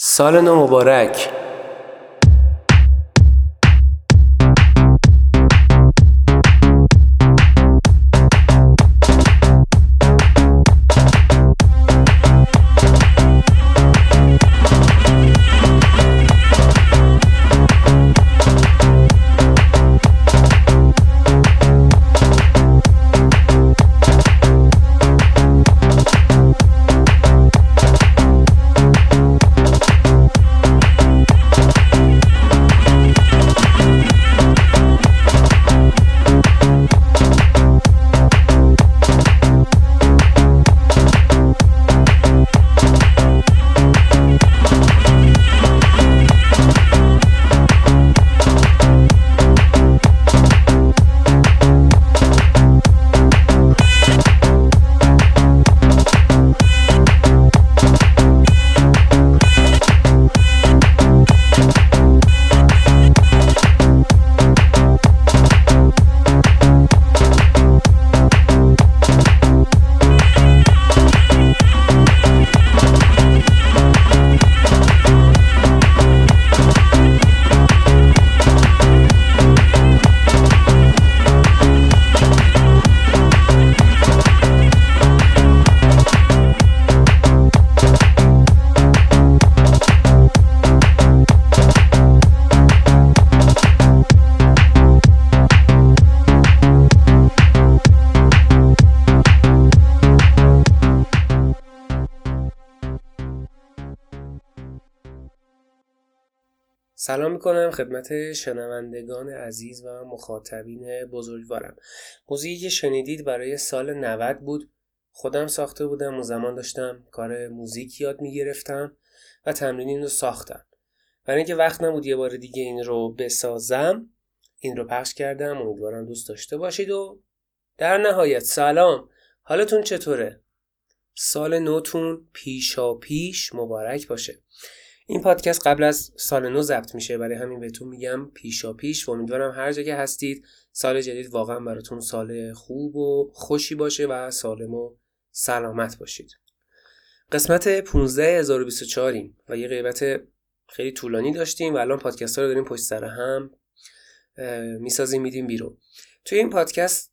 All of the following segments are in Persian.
سال نو مبارک. می‌کنم خدمت شنوندگان عزیز و مخاطبین بزرگوارم. موزیکی که شنیدید برای سال 90 بود. خودم ساخته بودم و زمان داشتم کار موزیک یاد می‌گرفتم و تمرین رو ساختم. برای اینکه وقت نبود یه بار دیگه این رو بسازم این رو پخش کردم. امیدوارم دوست داشته باشید و در نهایت سلام. حالتون چطوره؟ سال نوتون پیشا پیش مبارک باشه. این پادکست قبل از سال نو ضبط میشه. برای همین بهتون میگم پیشا پیش و امیدوارم هر جا که هستید سال جدید واقعا براتون سال خوب و خوشی باشه و سالم و سلامت باشید. قسمت 15024 ایم و یه غیبت خیلی طولانی داشتیم و الان پادکست ها رو داریم پشت سر هم می‌سازیم میدیم بیرون. توی این پادکست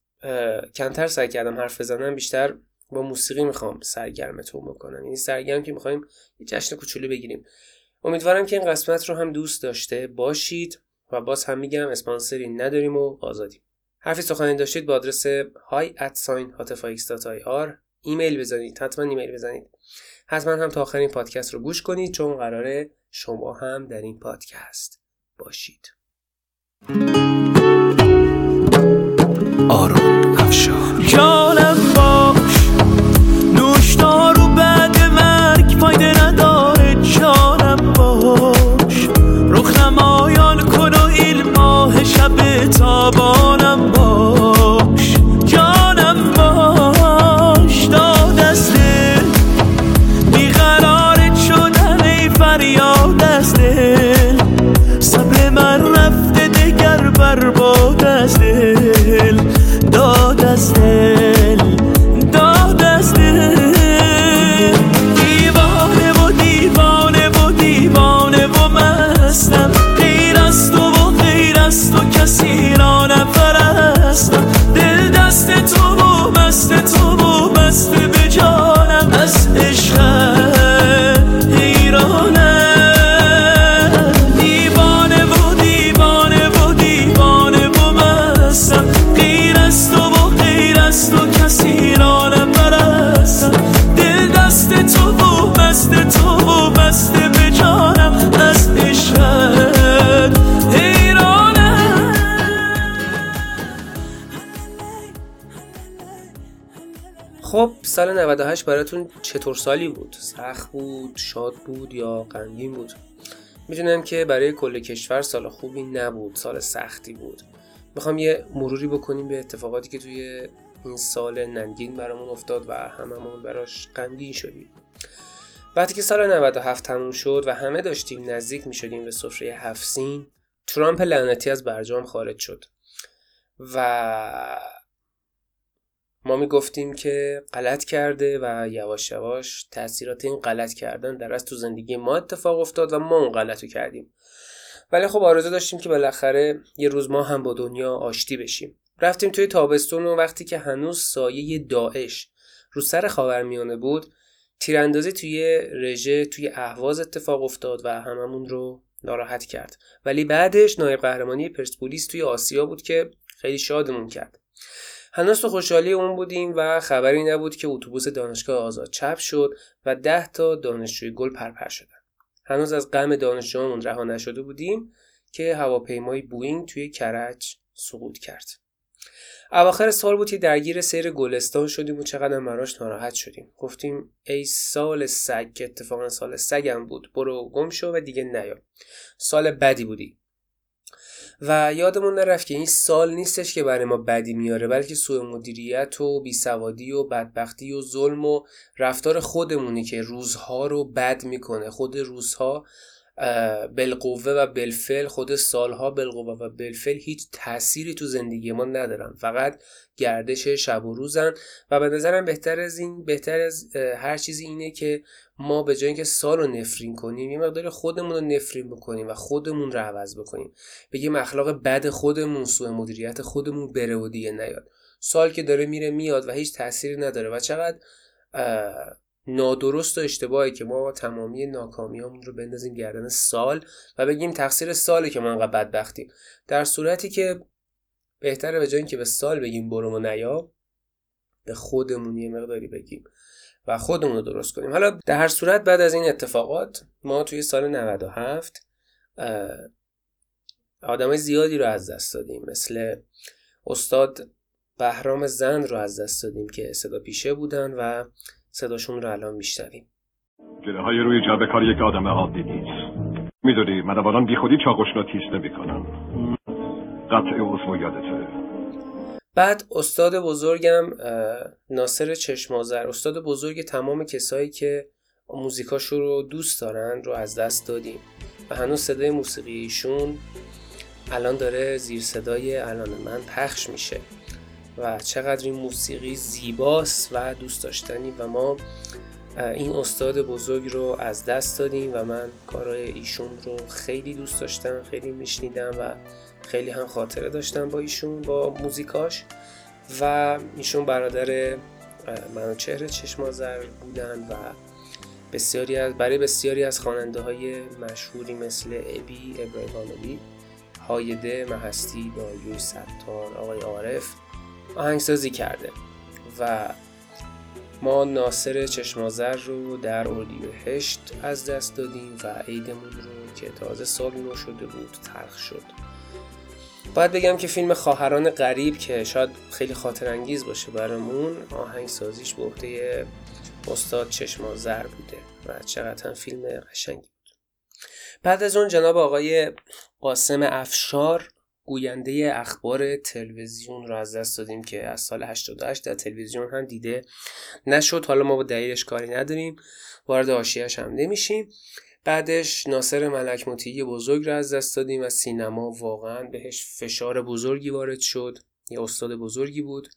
کمتر سعی کردم حرف بزنم بیشتر با موسیقی می‌خوام سرگرمتون بکنم. این سرگرم که می‌خوایم یه جشن کوچولو بگیریم. امیدوارم که این قسمت رو هم دوست داشته باشید و باز هم میگم اسپانسری نداریم و آزادیم. حرفی سخنی داشتید با آدرس hi at ایمیل بزنید حتما ایمیل بزنید. حتما هم تا آخر این پادکست رو گوش کنید چون قراره شما هم در این پادکست باشید. آرون افشار. 98 براتون چطور سالی بود؟ سخت بود، شاد بود یا غمگین بود؟ می‌دونم که برای کل کشور سال خوبی نبود، سال سختی بود. می‌خوام یه مروری بکنیم به اتفاقاتی که توی این سال ننگین برامون افتاد و هممون براش غمگین شدیم. وقتی که سال 97 تموم شد و همه داشتیم نزدیک می‌شدیم به سفره هفت سین ترامپ لعنتی از برجام خارج شد و ما می‌گفتیم که غلط کرده و یواش یواش تاثیرات این غلط کردن در از تو زندگی ما اتفاق افتاد و ما اون غلط رو کردیم. ولی خب آرزو داشتیم که بالاخره یه روز ما هم با دنیا آشتی بشیم. رفتیم توی تابستون و وقتی که هنوز سایه داعش رو سر خاورمیانه بود تیراندازی توی رژه توی اهواز اتفاق افتاد و هممون رو ناراحت کرد. ولی بعدش نایب قهرمانی پرسپولیس توی آسیا بود که خیلی شادمون کرد. هنوز تو خوشحالی اون بودیم و خبری نبود که اتوبوس دانشگاه آزاد چپ شد و ده تا دانشجوی گل پرپر شدن. هنوز از غم دانشجویمون رها نشده بودیم که هواپیمای بوینگ توی کرج سقوط کرد. اواخر سال بود که درگیر سیر گلستان شدیم و چقدر مراش ناراحت شدیم. گفتیم ای سال سگ که اتفاقا سال سگم بود برو گم شو و دیگه نیا. سال بدی بودی. و یادمون نرفت که این سال نیستش که برای ما بدی میاره بلکه سوء مدیریت و بیسوادی و بدبختی و ظلم و رفتار خودمونی که روزها رو بد می‌کنه خود روزها بالقوه و بالفعل خود سالها بالقوه و بالفعل هیچ تأثیری تو زندگی ما ندارن. فقط گردش شب و روزن و به نظرم بهتر از این بهتر از هر چیزی اینه که ما به جای اینکه سال رو نفرین کنیم یه مقدار خودمون رو نفرین بکنیم و خودمون رو عوض بکنیم. بگیم اخلاق بد خودمون سوء مدیریت خودمون بره و دیگه نیاد. سال که داره میره میاد و هیچ تأثیری نداره و چقدر نادرست و اشتباهی که ما تمامی ناکامیامون رو بندازیم گردن سال و بگیم تقصیر ساله که ما انقدر بدبختیم. در صورتی که بهتره به جای اینکه به سال بگیم برو و نیا به خودمون یه مقداری بگیم و خودمون رو درست کنیم. حالا در هر صورت بعد از این اتفاقات ما توی سال 97 آدمای زیادی رو از دست دادیم. مثل استاد بهرام زند رو از دست دادیم که صدا پیشه بودن و صداشون رو الان میشنویم. گله های روی جبه کار یک آدم عادی نیست می‌دونی من الان بی خودی چاقش را تیز نمی‌کنم قطع عضو یادته. بعد استاد بزرگم ناصر چشمازر استاد بزرگ تمام کسایی که موزیکاشو رو دوست دارن رو از دست دادیم. و هنوز صدای موسیقی ایشون الان داره زیر صدای الان من پخش میشه. و چقدر این موسیقی زیباست و دوست داشتنی و ما این استاد بزرگ رو از دست دادیم و من کارهای ایشون رو خیلی دوست داشتم خیلی میشنیدم و خیلی هم خاطره داشتم با ایشون با موزیکاش. و ایشون برادر منوچهر چشمازر بودن و بسیاری از برای بسیاری از خواننده های مشهوری مثل ابی ابراهیم هایده محستی دایوی ستار آقای عارف آهنگسازی کرده و ما ناصر چشمازر رو در اردیبهشت از دست دادیم و عیدمون رو که تازه سال نو شده بود تلخ شد. باید بگم که فیلم خواهران غریب که شاید خیلی خاطر انگیز باشه برامون آهنگ سازیش به عهده استاد چشمازر بوده و چقدر فیلم قشنگی بود. بعد از اون جناب آقای قاسم افشار گوینده اخبار تلویزیون رو از دست دادیم که از سال 88 در تلویزیون هم دیده نشد. حالا ما با دلیلش کاری نداریم. وارد آشیش هم نمیشیم. بعدش ناصر ملک مطیعی بزرگ رو از دست دادیم و سینما واقعا بهش فشار بزرگی وارد شد. یه استاد بزرگی بود.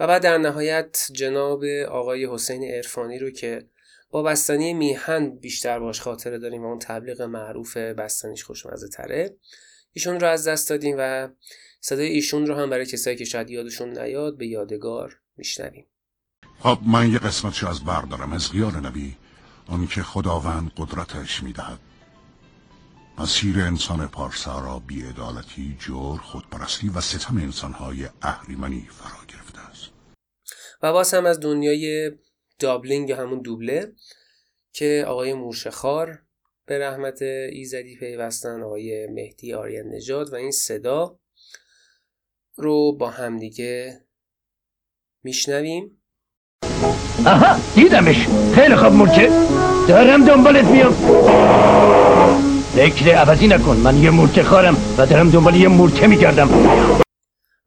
و بعد در نهایت جناب آقای حسین ارفانی رو که با بستنی میهن بیشتر باش خاطره داریم و اون تبلیغ معروف بستنیش خوشمزه تره ایشون رو از دست دادیم و صدای ایشون رو هم برای کسایی که شاید یادشون نیاد به یادگار میشنویم. خب من یه قسمتش از بردارم از غیار نبی آن که خداوند قدرتش می‌دهد. مسیر انسان پارسا را بیعدالتی، جور، خودپرستی و ستم انسانهای اهریمنی فرا گرفته است. و باز هم از دنیای دابلینگ همون دوبله که آقای مورشخار به رحمت ایزدی پیوستن آقای مهدی آریان نژاد و این صدا رو با همدیگه میشنویم. آها دیدمش. خیلی خوب مورچه دارم دنبالت میام. فکر عوضی نکن من یه مورچه خارم و دارم دنبال یه مورچه میگردم.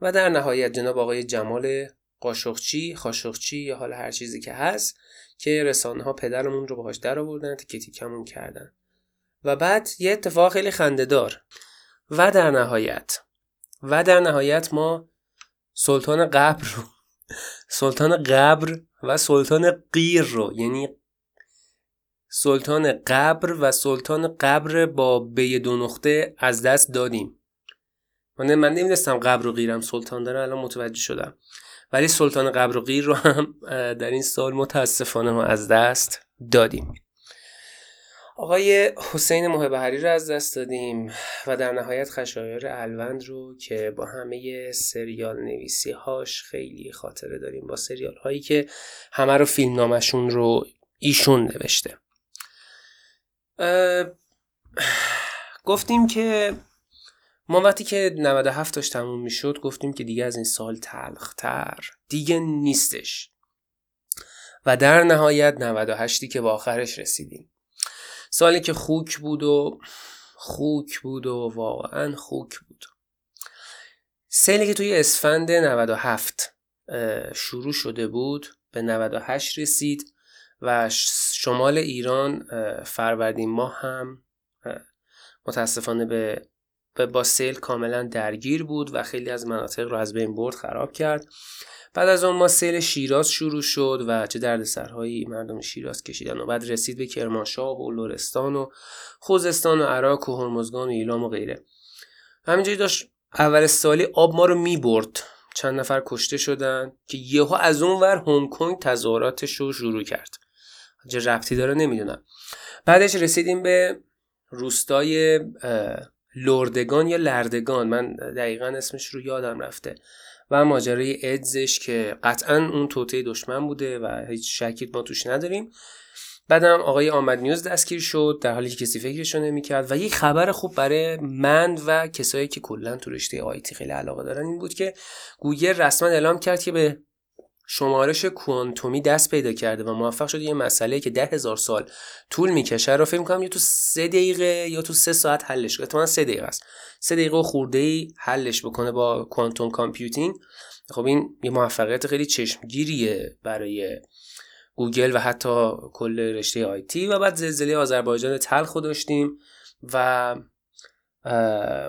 و در نهایت جناب آقای جمال قاشقچی خاشقچی یا حالا هر چیزی که هست که رسانه ها پدرمون رو باهاش در آوردن تیکه تیکمون کردن. و بعد یه اتفاق خیلی خندهدار و در نهایت و در نهایت ما سلطان قبر رو سلطان قبر و سلطان قیر رو یعنی سلطان قبر و سلطان قبر با به دو نقطه از دست دادیم. من من قبر و قیرم سلطان داره الان متوجه شدم. ولی سلطان قبر و قیر رو هم در این سال متاسفانه ما از دست دادیم. آقای حسین محبهری رو از دست دادیم و در نهایت خشایار الوند رو که با همه سریال نویسی هاش خیلی خاطره داریم با سریال هایی که همه رو فیلم نامشون رو ایشون نوشته. گفتیم که ما وقتی که 97 تاش تموم می‌شد گفتیم که دیگه از این سال تلختر. دیگه نیستش. و در نهایت 98 که با آخرش رسیدیم. سالی که خوک بود و خوک بود و واقعا خوک بود. سالی که توی اسفند 97 شروع شده بود به 98 رسید و شمال ایران فروردین ماه هم متاسفانه به با سیل کاملا درگیر بود و خیلی از مناطق رو از بین برد خراب کرد. بعد از اون ما سیل شیراز شروع شد و چه دردسرهایی مردم شیراز کشیدن و بعد رسید به کرمانشاه و لرستان و خوزستان و عراق و هرمزگان و ایلام و غیره. همینجوری داشت اول سالی آب ما رو می برد چند نفر کشته شدن که یهو از اون ور هنگ کنگ تظاهراتش رو شروع کرد. چه ربطی داره نمی‌دونم. بعدش رسیدیم به روستای لردگان یا لردگان. من دقیقا اسمش رو یادم رفته. و ماجرای ادزش که قطعا اون توطعه دشمن بوده و هیچ شکی ما توش نداریم. بعدم آقای آمد نیوز دستگیر شد در حالی که کسی فکرشو نمی‌کرد و یک خبر خوب برای من و کسایی که کلا تو رشته آیتی خیلی علاقه دارن این بود که گوگل رسما اعلام کرد که به شمارش کوانتومی دست پیدا کرده و موفق شده یه مسئله که ده هزار سال طول می‌کشه رو فکر می‌کنم یا تو سه دقیقه یا تو سه ساعت حلش کنه. اتفاقا سه دقیقه است. سه دقیقه و خورده ای حلش بکنه با quantum computing. خب این یه موفقیت خیلی چشمگیریه برای گوگل و حتی کل رشته IT و بعد زلزله آذربایجان تلخ داشتیم و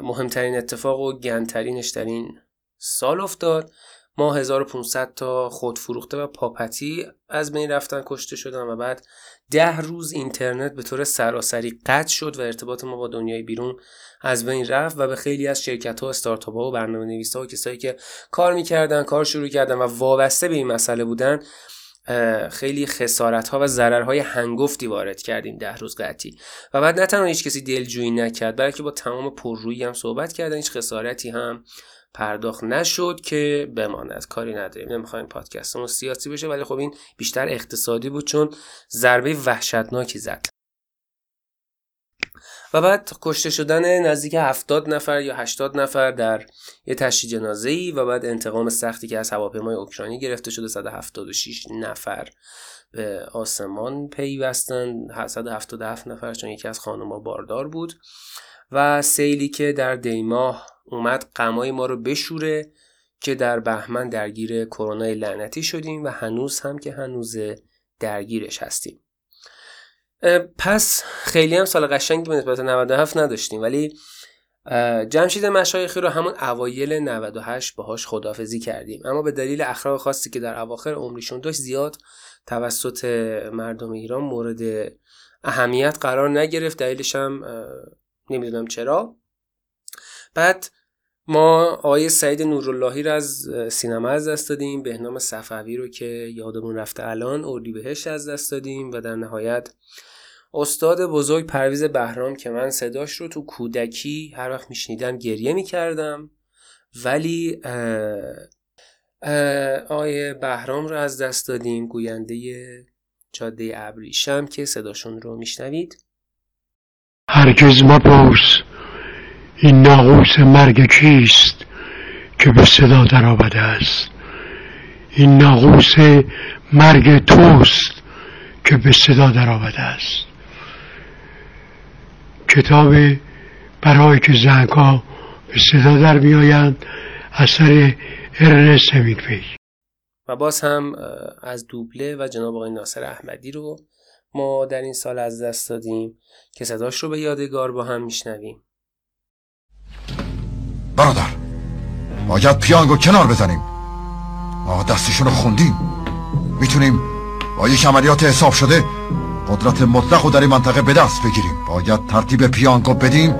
مهمترین اتفاق و گنده‌ترینش در این سال افتاد. ما 1500 تا خود فروخته و پاپتی از بین رفتن کشته شدن و بعد ده روز اینترنت به طور سراسری قطع شد و ارتباط ما با دنیای بیرون از بین رفت و به خیلی از شرکت ها استارتاپ ها و برنامه نویس ها و کسایی که کار می‌کردن کار شروع کردن و وابسته به این مسئله بودن خیلی خسارت ها و ضرر های هنگفتی وارد کردیم ده روز قطعی. و بعد نه تنها هیچ کسی دلجویی نکرد بلکه با تمام پررویی هم صحبت کردن هیچ خسارتی هم پرداخت نشد که بماند. کاری نداریم. نمی‌خوایم پادکستمون سیاسی بشه ولی خب این بیشتر اقتصادی بود چون ضربه وحشتناکی زد. و بعد کشته شدن نزدیک 70 نفر یا 80 نفر در یه تشییع جنازه ای و بعد انتقام سختی که از هواپیمای اوکراینی گرفته شده 176 نفر به آسمان پیوستن 177 نفر چون یکی از خانمها باردار بود. و سیلی که در دیماه اومد قمای ما رو بشوره که در بهمن درگیر کرونا لعنتی شدیم و هنوز هم که هنوز درگیرش هستیم. پس خیلی هم سال قشنگی به نسبت 97 نداشتیم ولی جمشید مشایخی رو همون اوایل 98 باهاش خدافزی کردیم. اما به دلیل اخلاق خاصی که در اواخر عمریشون داشت زیاد توسط مردم ایران مورد اهمیت قرار نگرفت. دلیلش هم نمی‌دونم چرا. بعد ما آقای سعید نوراللهی رو از سینما از دست دادیم بهنام صفوی رو که یادمون رفته الان اردیبهشت از دست دادیم و در نهایت استاد بزرگ پرویز بهرام که من صداش رو تو کودکی هر وقت میشنیدم گریه می‌کردم. ولی آقای بهرام رو از دست دادیم گوینده جاده ابریشم که صداشون رو میشنوید. هرگز مپرس. این ناقوس مرگ کیست که به صدا در آمده است؟ این ناقوس مرگ توست که به صدا در آمده است؟ کتاب برای که زنگا به صدا در بیایند اثر ارنست همینگوی. و باز هم از دوبله و جناب آقای ناصر احمدی رو ما در این سال از دست دادیم که صداش رو به یادگار با هم میشنویم. برادر باید پیانگو کنار بزنیم. ما دستشون رو خوندیم. می‌تونیم با یک عملیات حساب شده قدرت مطلق رو در این منطقه به دست بگیریم. باید ترتیب پیانکو بدیم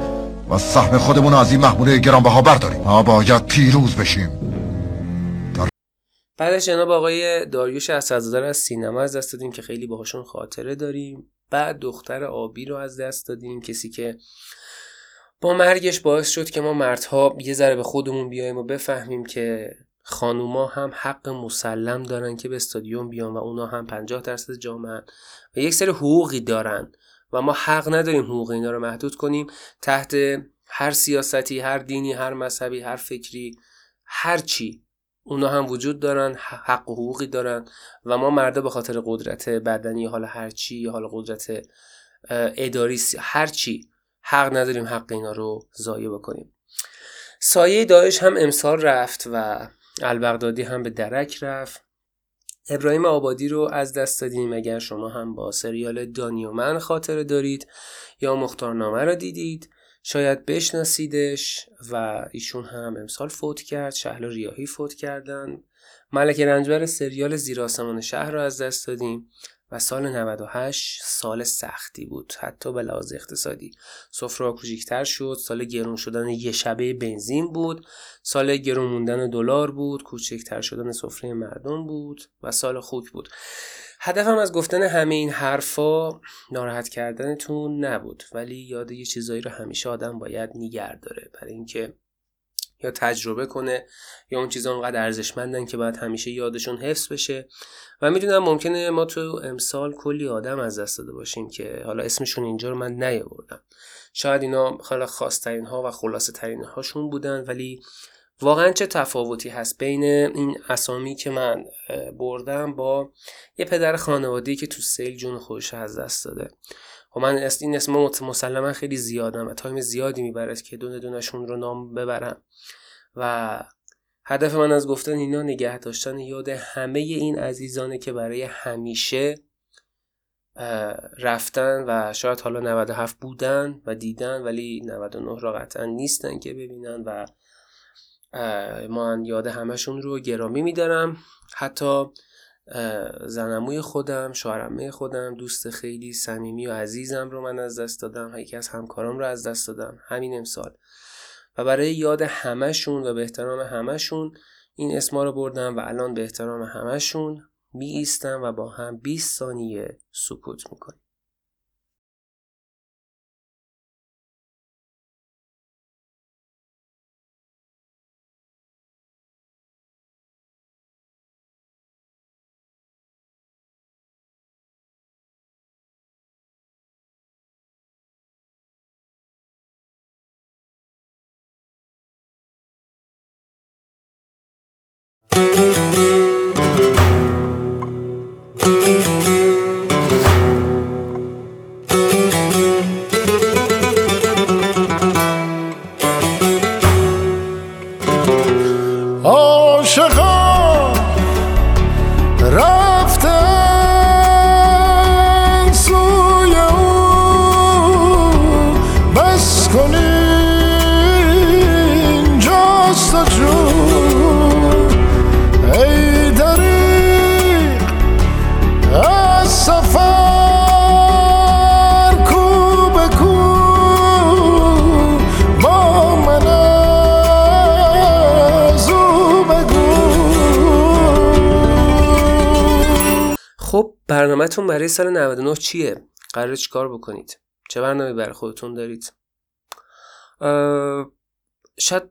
و سهم خودمون از این محموله گرانبها برداریم. ما باید پیروز بشیم. بعدش جناب آقای داریوش اسدزاده از سینما از دست دادیم که خیلی باهاشون خاطره داریم. بعد دختر آبی رو از دست دادیم. کسی که با مرگش باعث شد که ما مردها یه ذره به خودمون بیایم و بفهمیم که خانوما هم حق مسلم دارن که به استادیوم بیان و اونا هم 50 درصد جامعه و یک سری حقوقی دارن و ما حق نداریم حقوق اینا رو محدود کنیم. تحت هر سیاستی هر دینی هر مذهبی هر فکری هر چی اونا هم وجود دارن حق و حقوقی دارن و ما مردا به خاطر قدرت بدنی حال هر چی حال قدرت اداری هر چی حق نداریم حق اینا رو ضایع بکنیم. سایه داعش هم امسال رفت و البغدادی هم به درک رفت. ابراهیم آبادی رو از دست دادیم. اگر شما هم با سریال دانیومن خاطره دارید یا مختارنامه رو دیدید شاید بشناسیدش و ایشون هم امسال فوت کرد شهل ریاهی فوت کردن. ملک رنجبر سریال زیر آسمان شهر رو از دست دادیم. و سال 98 سال سختی بود. حتی به لحاظ اقتصادی. سفره کوچیکتر شد سال گرون شدن یه شبه بنزین بود سال گرون موندن دلار بود کوچکتر شدن سفره مردم بود و سال خوک بود. هدفم از گفتن همه این حرفا ناراحت کردنتون نبود ولی یاد یه چیزایی رو همیشه آدم باید نیگر داره. برای اینکه یا تجربه کنه یا اون چیزا اونقدر ارزشمندن که باید همیشه یادشون حفظ بشه. و می‌دونم ممکنه ما تو امسال کلی آدم از دست داده باشیم که حالا اسمشون اینجا رو من نیاوردم. شاید اینا خیلی خاصترین ها و خلاصه ترین هاشون بودن ولی واقعا چه تفاوتی هست بین این اسامی که من بردم با یه پدر خانوادی که تو سیل جون خودش از دست داده. و خب من این اسم مسلما خیلی زیادم و تایم زیادی می‌برد که دونه دونشون رو نام ببرم. و هدف من از گفتن اینا نگه داشتن یاد همه این عزیزانه که برای همیشه رفتن و شاید حالا 97 بودن و دیدن ولی 99 را قطعا نیستن که ببینن و من یاد همشون رو گرامی میدارم. حتی زنموی خودم شوهرمه خودم دوست خیلی صمیمی و عزیزم رو من از دست دادم. یکی از همکارام رو از دست دادم. همین امسال. و برای یاد همشون و به احترام همشون این اسما رو بردم و الان به احترام همشون می ایستم و با هم 20 ثانیه سکوت می‌کنیم. برنامهتون برای سال 99 چیه؟ قرار چیکار بکنید؟ چه برنامه برای خودتون دارید؟ شاید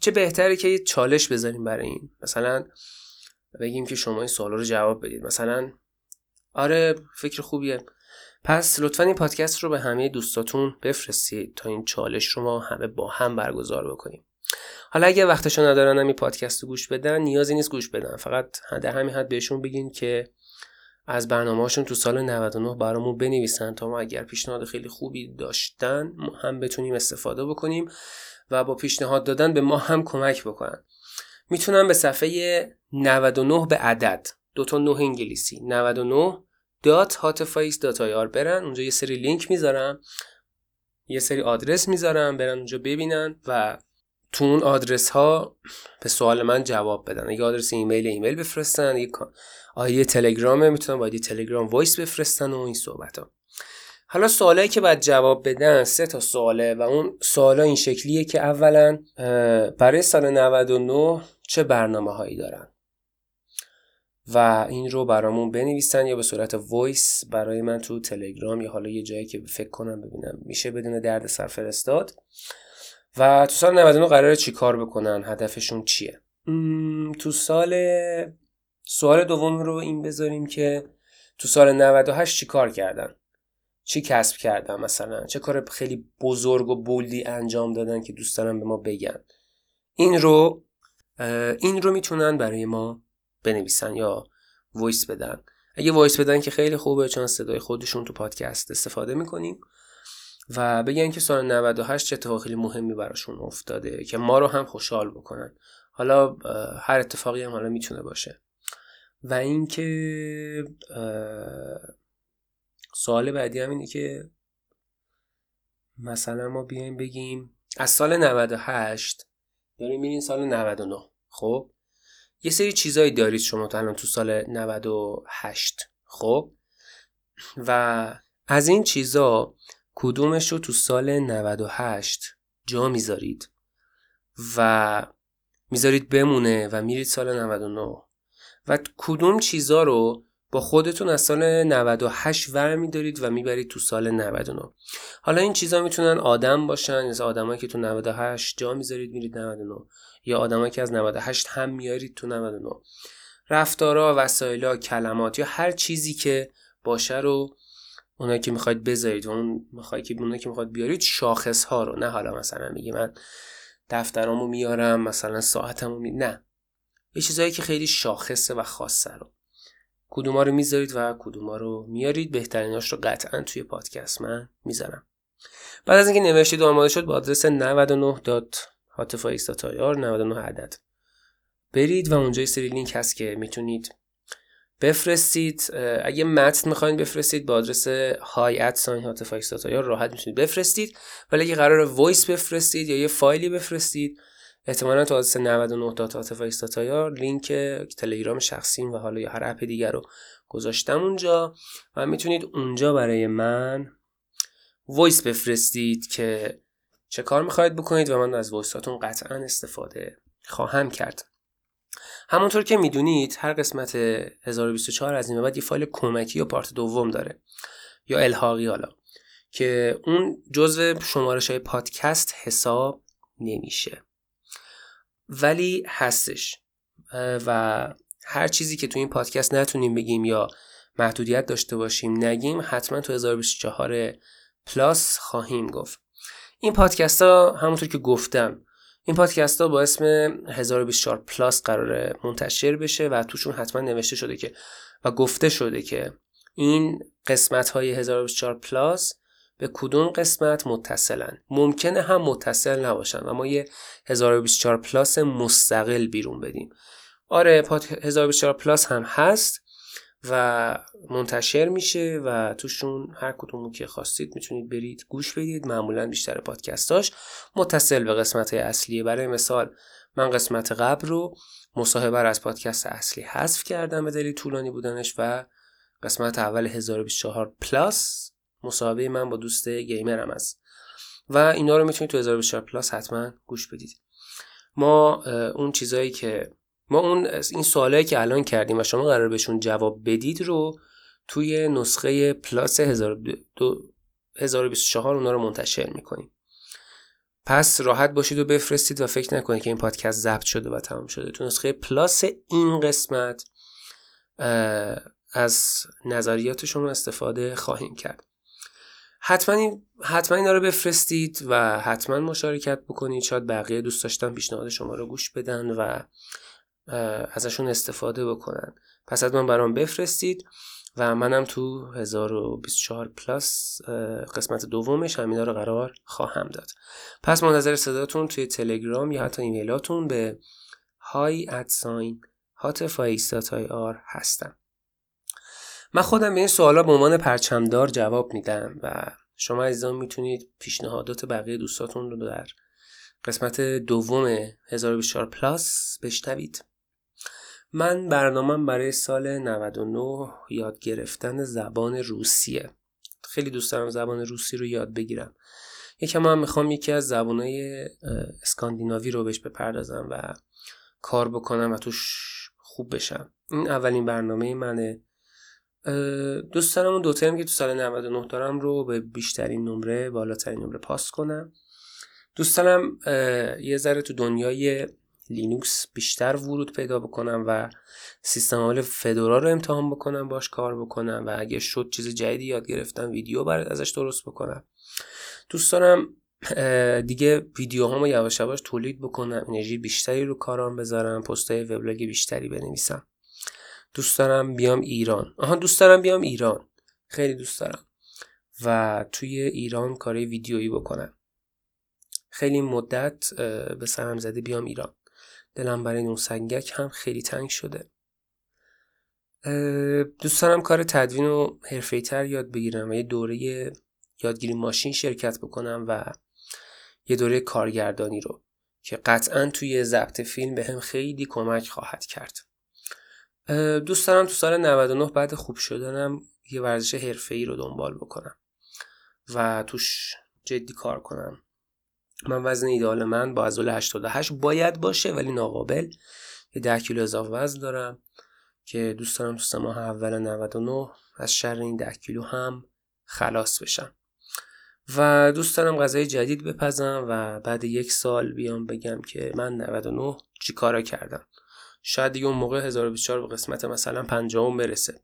چه بهتره که یه چالش بذاریم برای این مثلا بگیم که شما این سوالا رو جواب بدید مثلا آره فکر خوبیه پس لطفا این پادکست رو به همه دوستاتون بفرستید تا این چالش رو ما همه با هم برگزار بکنیم حالا اگه وقتشون ندارن این پادکست رو گوش بدن نیازی نیست گوش بدن فقط در همین حد بهشون بگین که از برنامه‌هاشون تو سال 99 برامون بنویسن تا ما اگر پیشنهاد خیلی خوبی داشتن هم بتونیم استفاده بکنیم و با پیشنهاد دادن به ما هم کمک بکنن. می‌تونم به صفحه 99 به عدد دو تا 9 انگلیسی 99 دات برن. اونجا یه سری لینک می‌ذارم یه سری آدرس می‌ذارم برن اونجا ببینن و تو اون آدرس ها به سوال من جواب بدن. اگه آدرس ایمیل، ایمیل بفرستن اگه ID تلگرامه می‌تونن با ID تلگرام voice بفرستن و این صحبت ها. حالا سوالایی که باید جواب بدن سه تا سواله و اون سوالا این شکلیه که اولا برای سال 99 چه برنامه هایی دارن؟ و این رو برامون بنویسن یا به صورت voice برای من تو تلگرام یا حالا یه جایی که فکر کنم ببینم میشه بدون درد سر فرستاد. و تو سال 99 قراره چی کار بکنن؟ هدفشون چیه؟ تو سال سوال دوم رو این بذاریم که تو سال 98 چی کار کردن؟ چی کسب کردن مثلا؟ چه کار خیلی بزرگ و bold ی انجام دادن که دوست دارن به ما بگن؟ این رو این رو می‌تونن برای ما بنویسن یا voice بدن. اگه voice بدن که خیلی خوبه چون صدای خودشون تو پادکست استفاده می‌کنیم و بگن که سال 98 چه اتفاق خیلی مهمی براشون افتاده که ما رو هم خوشحال بکنن. حالا هر اتفاقی هم حالا می‌تونه باشه. و اینکه سوال بعدی هم اینه که مثلا ما بیایم بگیم از سال 98 داریم میرین سال 99 خب؟ یه سری چیزایی دارید شما تا الان تو سال 98 خب؟ و از این چیزا کدومش رو تو سال 98 جا می‌ذارید و می‌ذارید بمونه و میرید سال 99 و کدوم چیزا رو با خودتون از سال 98 ور میدارید و می‌برید تو سال 99 حالا این چیزا می‌تونن آدم باشن مثل آدمایی که تو 98 جا می‌ذارید میرید 99 یا آدمایی که از 98 هم میارید تو 99 رفتارا وسایل کلمات یا هر چیزی که باشه رو اونایی که می‌خواید بذارید و اون می‌خواید که اونایی که می‌خواید بیارید شاخص ها رو. نه حالا مثلا میگه من دفترامو میارم مثلا ساعتمو می نه. یه چیزایی که خیلی شاخصه و خاصه رو. کدوما رو می‌ذارید و کدوما رو میارید. بهتریناش رو قطعا توی پادکست من می‌ذارم. بعد از اینکه نوشتید آماده شد با آدرس 99 99 عدد برید و اونجا سری لینک هست که می‌تونید بفرستید. اگه متن می‌خواین بفرستید با آدرس های یا راحت می‌تونید بفرستید. ولی اگه قرار voice بفرستید یا یه فایلی بفرستید احتمالا تو آدرس 99 یا لینک تلگرام شخصیم و حالا یا هر app دیگر رو گذاشتم اونجا. و می‌تونید اونجا برای من voice بفرستید که چه کار می‌خواید بکنید و من از وایساتون قطعا استفاده خواهم کرد. همونطور که می‌دونید هر قسمت 1024 از این بعد یه فایل کمکی یا پارت دوم داره. یا الحاقی حالا. که اون جزو شمارش های پادکست حساب نمیشه. ولی هستش. و هر چیزی که تو این پادکست نتونیم بگیم یا محدودیت داشته باشیم نگیم حتما تو 1024 plus خواهیم گفت. این پادکست ها همونطور که گفتم این پادکست ها با اسم 1024 plus قراره منتشر بشه و توشون حتما نوشته شده که و گفته شده که این قسمت های 1024 plus به کدوم قسمت متصلن. ممکنه هم متصل نباشن و ما یه 1024 plus مستقل بیرون بدیم. آره 1024 plus هم هست و منتشر میشه و توشون هر کدومو که خواستید می‌تونید برید گوش بدید. معمولا بیشتر پادکستاش متصل به قسمت اصلیه. برای مثال من قسمت قبل رو مصاحبه از پادکست اصلی حذف کردم به دلیل طولانی بودنش و قسمت اول 1024 plus مصاحبه من با دوست گیمرم است. و اینا رو می‌تونید تو 1024 plus حتما گوش بدید. ما اون چیزایی که ما اون این سوالایی که الان کردیم و شما قرار بهشون جواب بدید رو توی نسخه پلاس 1024 اونا رو منتشر می‌کنیم. پس راحت باشید و بفرستید و فکر نکنید که این پادکست ضبط شده و تمام شده. تو نسخه پلاس این قسمت از نظریات شما استفاده خواهیم کرد. حتما این حتما اینا رو بفرستید و حتما مشارکت بکنید. شاید بقیه دوست داشتن پیشنهاد شما رو گوش بدن و ازشون استفاده بکنن. پس حتما برام بفرستید و منم تو 1024 پلاس قسمت دومش همینا رو قرار خواهم داد. پس منتظر صداتون توی تلگرام یا حتی ایمیلاتون به های ادساین آر هستم. من خودم به این سوالا به عنوان پرچمدار جواب میدم و شما عزیزان می‌تونید پیشنهادات بقیه دوستاتون رو در قسمت دوم 1024 پلاس بشنوید. من برنامهم برای سال 99 یاد گرفتن زبان روسیه. خیلی دوست دارم زبان روسی رو یاد بگیرم. یکم هم می‌خوام یکی از زبانهای اسکاندیناوی رو بهش بپردازم و کار بکنم و توش خوب بشم. این اولین برنامه منه. دوست دارم اون دو ترم که تو سال 99 دارم رو به بیشترین نمره بالاترین نمره پاس کنم. دوست دارم یه ذره تو دنیای لینوکس بیشتر ورود پیدا بکنم و سیستم عامل فدورا رو امتحان بکنم باش کار بکنم و اگه شد چیز جدیدی یاد گرفتم ویدیو برات ازش درست بکنم. دوست دارم دیگه ویدیوهامو یواش یواش تولید بکنم انرژی بیشتری رو کارام بذارم پستای وبلاگ بیشتری بنویسم. دوست دارم بیام ایران. آها دوست دارم بیام ایران. خیلی دوست دارم. و توی ایران کاری ویدیویی بکنم. خیلی مدت به سرم زده بیام ایران. دلم برای اون سنگک هم خیلی تنگ شده. دوست دارم کار تدوین و تر یاد بگیرم و یه دوره یادگیری ماشین شرکت بکنم و یه دوره کارگردانی رو که قطعا توی ضبط فیلم به هم خیلی کمک خواهد کرد. دوست دارم تو سال 99 بعد خوب شدنم یه ورزش ای رو دنبال بکنم و توش جدی کار کنم. من وزن ایدال من با ازول 88 باید باشه ولی ناقابل. یه 10 کیلو اضافه وزن دارم که دوست دارم تو ماه اول 99 از شر این 10 کیلو هم خلاص بشم. و دوست دارم غذای جدید بپزم و بعد یک سال بیام بگم که من 99 چی کارا کردم. شاید دیگه اون موقع 1024 به قسمت مثلا 50 برسه.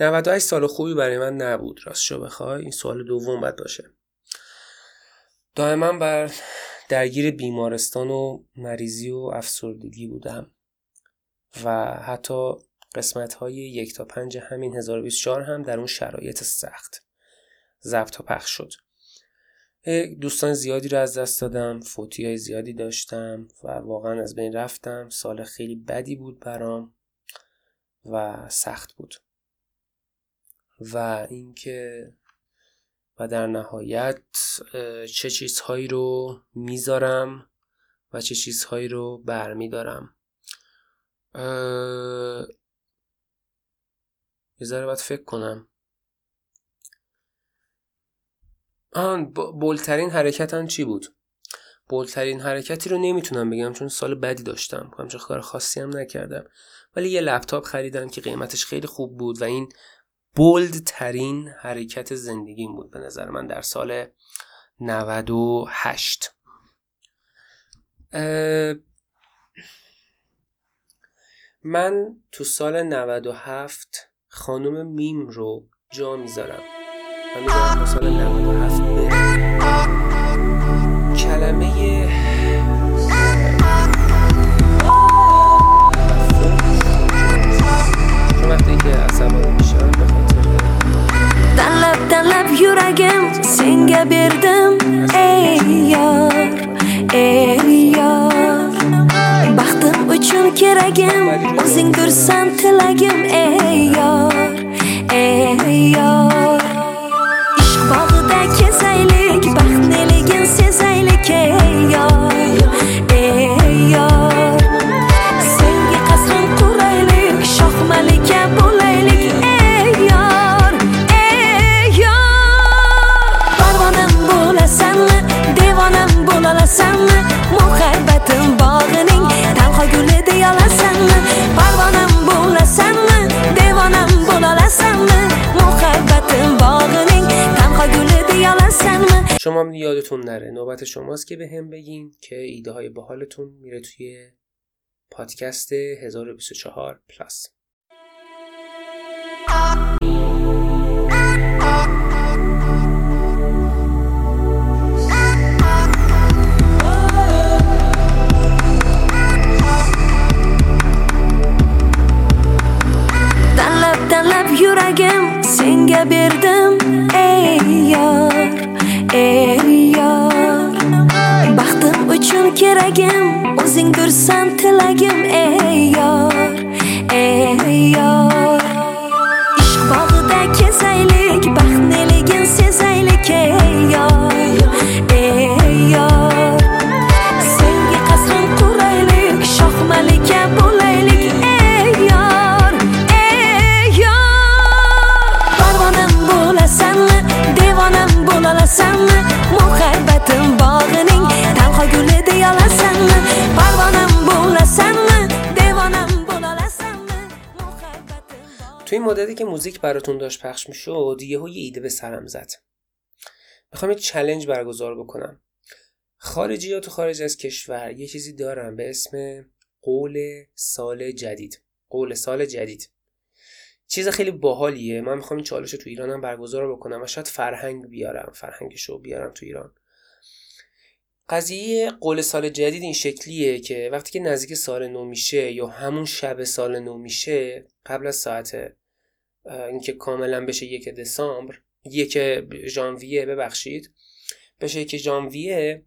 98 سال خوبی برای من نبود. راست شو بخوای این سوال دوم باید باشه. دائما بر درگیر بیمارستان و مریضی و افسردگی بودم و حتی قسمت های یک تا پنج همین 1024 هم در اون شرایط سخت. ضبط و پخش شد. دوستان زیادی رو از دست دادم فوتی های زیادی داشتم و واقعا از بین رفتم. سال خیلی بدی بود برام و سخت بود. و اینکه و در نهایت چه چیزهایی رو می‌ذارم و چه چیزهایی رو برمیدارم. یه ذره باید فکر کنم. آن بولترین حرکتم چی بود؟ بولترین حرکتی رو نمی‌تونم بگم چون سال بدی داشتم. همچون کار خاصی هم نکردم. ولی یه لپتاپ خریدم که قیمتش خیلی خوب بود و این بولد ترین حرکت زندگیم بود به نظر من در سال 98 من تو سال 97 خانم میم رو جا می‌ذارم. و می‌ذارم تو سال 97 senga berdim ey yor ey yor baxtim uchun keragim o'zingdirsan tilagim. Ey yor ey yor شما یادتون نره. نوبت شماست که به هم بگین که ایده های باحالتون میره توی پادکست 1024 پلاس. Tanlab tanlab yuragim ey yor yor baxtim uchun keragim. O'zingdirsan tilagim ey yor ey yor این مدتی که موزیک براتون داشت پخش می‌شد یهو یه ایده به سرم زد. می‌خوام یه چلنج برگزار بکنم. خارجی یا تو خارج از کشور یه چیزی دارن به اسم قول سال جدید. قول سال جدید. چیز خیلی باحالیه. من می‌خوام این چالش رو تو ایرانم برگزار بکنم و شاید فرهنگ بیارم فرهنگش رو بیارم تو ایران. قضیه قول سال جدید این شکلیه که وقتی که نزدیک سال نو میشه یا همون شب سال نو میشه قبل از ساعت اینکه کاملا بشه یک دسامبر یک ژانویه ببخشید. بشه یک ژانویه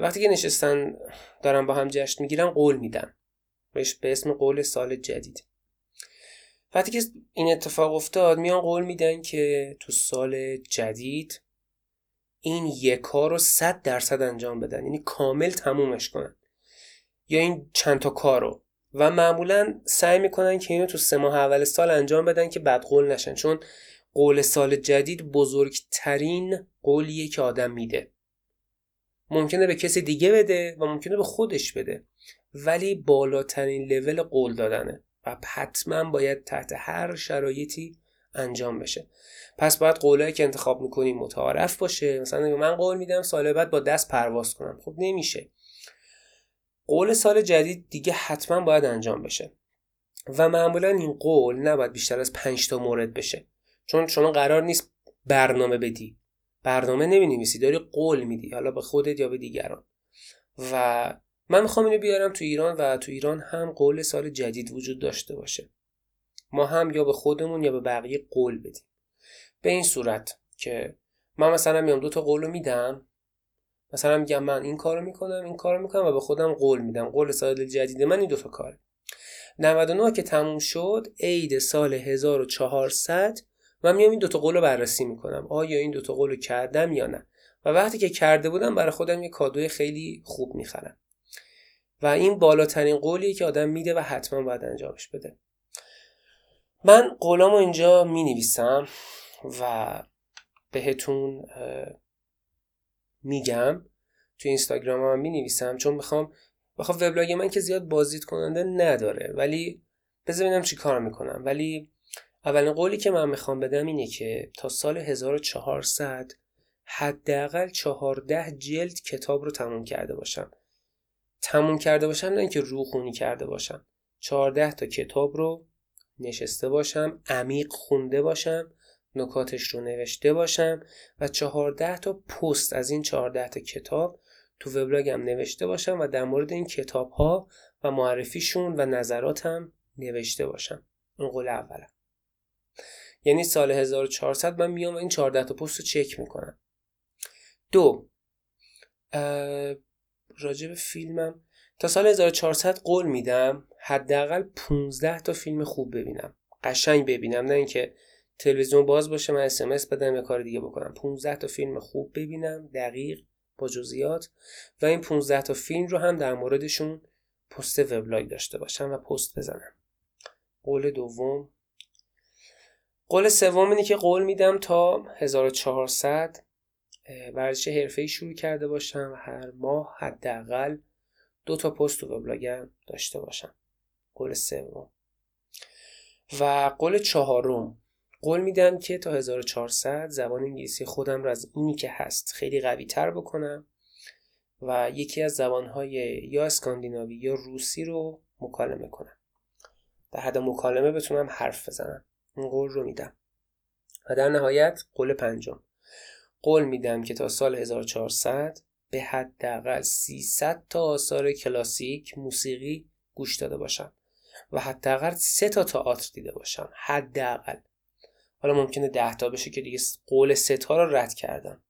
وقتی که نشستن دارن با هم جشن می‌گیرن قول میدن. بهش به اسم قول سال جدید. وقتی که این اتفاق افتاد میان قول میدن که تو سال جدید این یک کار رو صد درصد انجام بدن. یعنی کامل تمومش کنن. یا این چند تا کار رو. و معمولا سعی می‌کنن که اینو تو سه ماه اول سال انجام بدن که بد قول نشن. چون قول سال جدید بزرگترین قولیه که آدم میده. ممکنه به کسی دیگه بده و ممکنه به خودش بده. ولی بالاترین لول قول دادنه. و حتما باید تحت هر شرایطی انجام بشه. پس باید قولایی که انتخاب می‌کنیم متعارف باشه. مثلا من قول میدم سال بعد با دست پرواز کنم. خب نمیشه. قول سال جدید دیگه حتما باید انجام بشه. و معمولا این قول نباید بیشتر از پنج تا مورد بشه. چون شما قرار نیست برنامه بدی. برنامه نمی نویسی داری قول میدی حالا به خودت یا به دیگران. و من می‌خوام اینو بیارم تو ایران و تو ایران هم قول سال جدید وجود داشته باشه. ما هم یا به خودمون یا به بقیه قول بدیم. به این صورت که من مثلا میام دو تا قول رو میدم مثلا میگم من این کارو می‌کنم این کارو می‌کنم و به خودم قول میدم. قول سال جدید من این دو تا کاره. 99 که تموم شد عید سال 1400 من میام این دوتا قول رو بررسی می‌کنم. آیا این دوتا قول رو کردم یا نه؟ و وقتی که کرده بودم برای خودم یه کادوی خیلی خوب می‌خرم. و این بالاترین قولیه که آدم میده و حتما باید انجامش بده. من قولامو اینجا می نویسم و بهتون میگم تو اینستاگرام هم می نویسم چون می‌خوام بخوام وبلاگ من که زیاد بازدید کننده نداره ولی بذار ببینم چی کار می‌کنم. ولی اولین قولی که من می‌خوام بدم اینه که تا سال 1400 حداقل 14 جلد کتاب رو تموم کرده باشم. تموم کرده باشم نه اینکه روخونی کرده باشم. 14 تا کتاب رو نشسته باشم عمیق خونده باشم. نکاتش رو نوشته باشم و 14 تا پست از این 14 تا کتاب تو وبلاگم نوشته باشم و در مورد این کتاب ها و معرفیشون و نظراتم نوشته باشم. این قول اولم یعنی سال 1400 من میام این 14 تا پست رو چک می‌کنم. دو راجع به فیلمم. تا سال 1400 قول میدم حداقل 15 تا فیلم خوب ببینم. قشنگ ببینم نه اینکه تلویزیون باز باشه من اسمس بدم یا کار دیگه بکنم. 15 تا فیلم خوب ببینم دقیق با جزئیات. و این 15 تا فیلم رو هم در موردشون پست وبلاگ داشته باشم و پست بزنم. قول دوم. قول سوم اینه که قول میدم تا 1400 ورزش حرفه‌ای شروع کرده باشم. و هر ماه حداقل دو تا پست تو وبلاگم داشته باشم. قول سوم. و قول چهارم. قول میدم که تا 1400 زبان انگلیسی خودم رو از اینی که هست خیلی قوی تر بکنم و یکی از زبانهای یا اسکاندیناوی یا روسی رو مکالمه کنم. در حد مکالمه بتونم حرف بزنم. این قول رو میدم. و در نهایت قول پنجم. قول میدم که تا سال 1400 به حداقل 300 تا آثار کلاسیک موسیقی گوش داده باشم و حداقل 3 تا تئاتر دیده باشم. حداقل. حالا ممکنه 10 تا بشه که دیگه قول 3 تا رو رد کردم.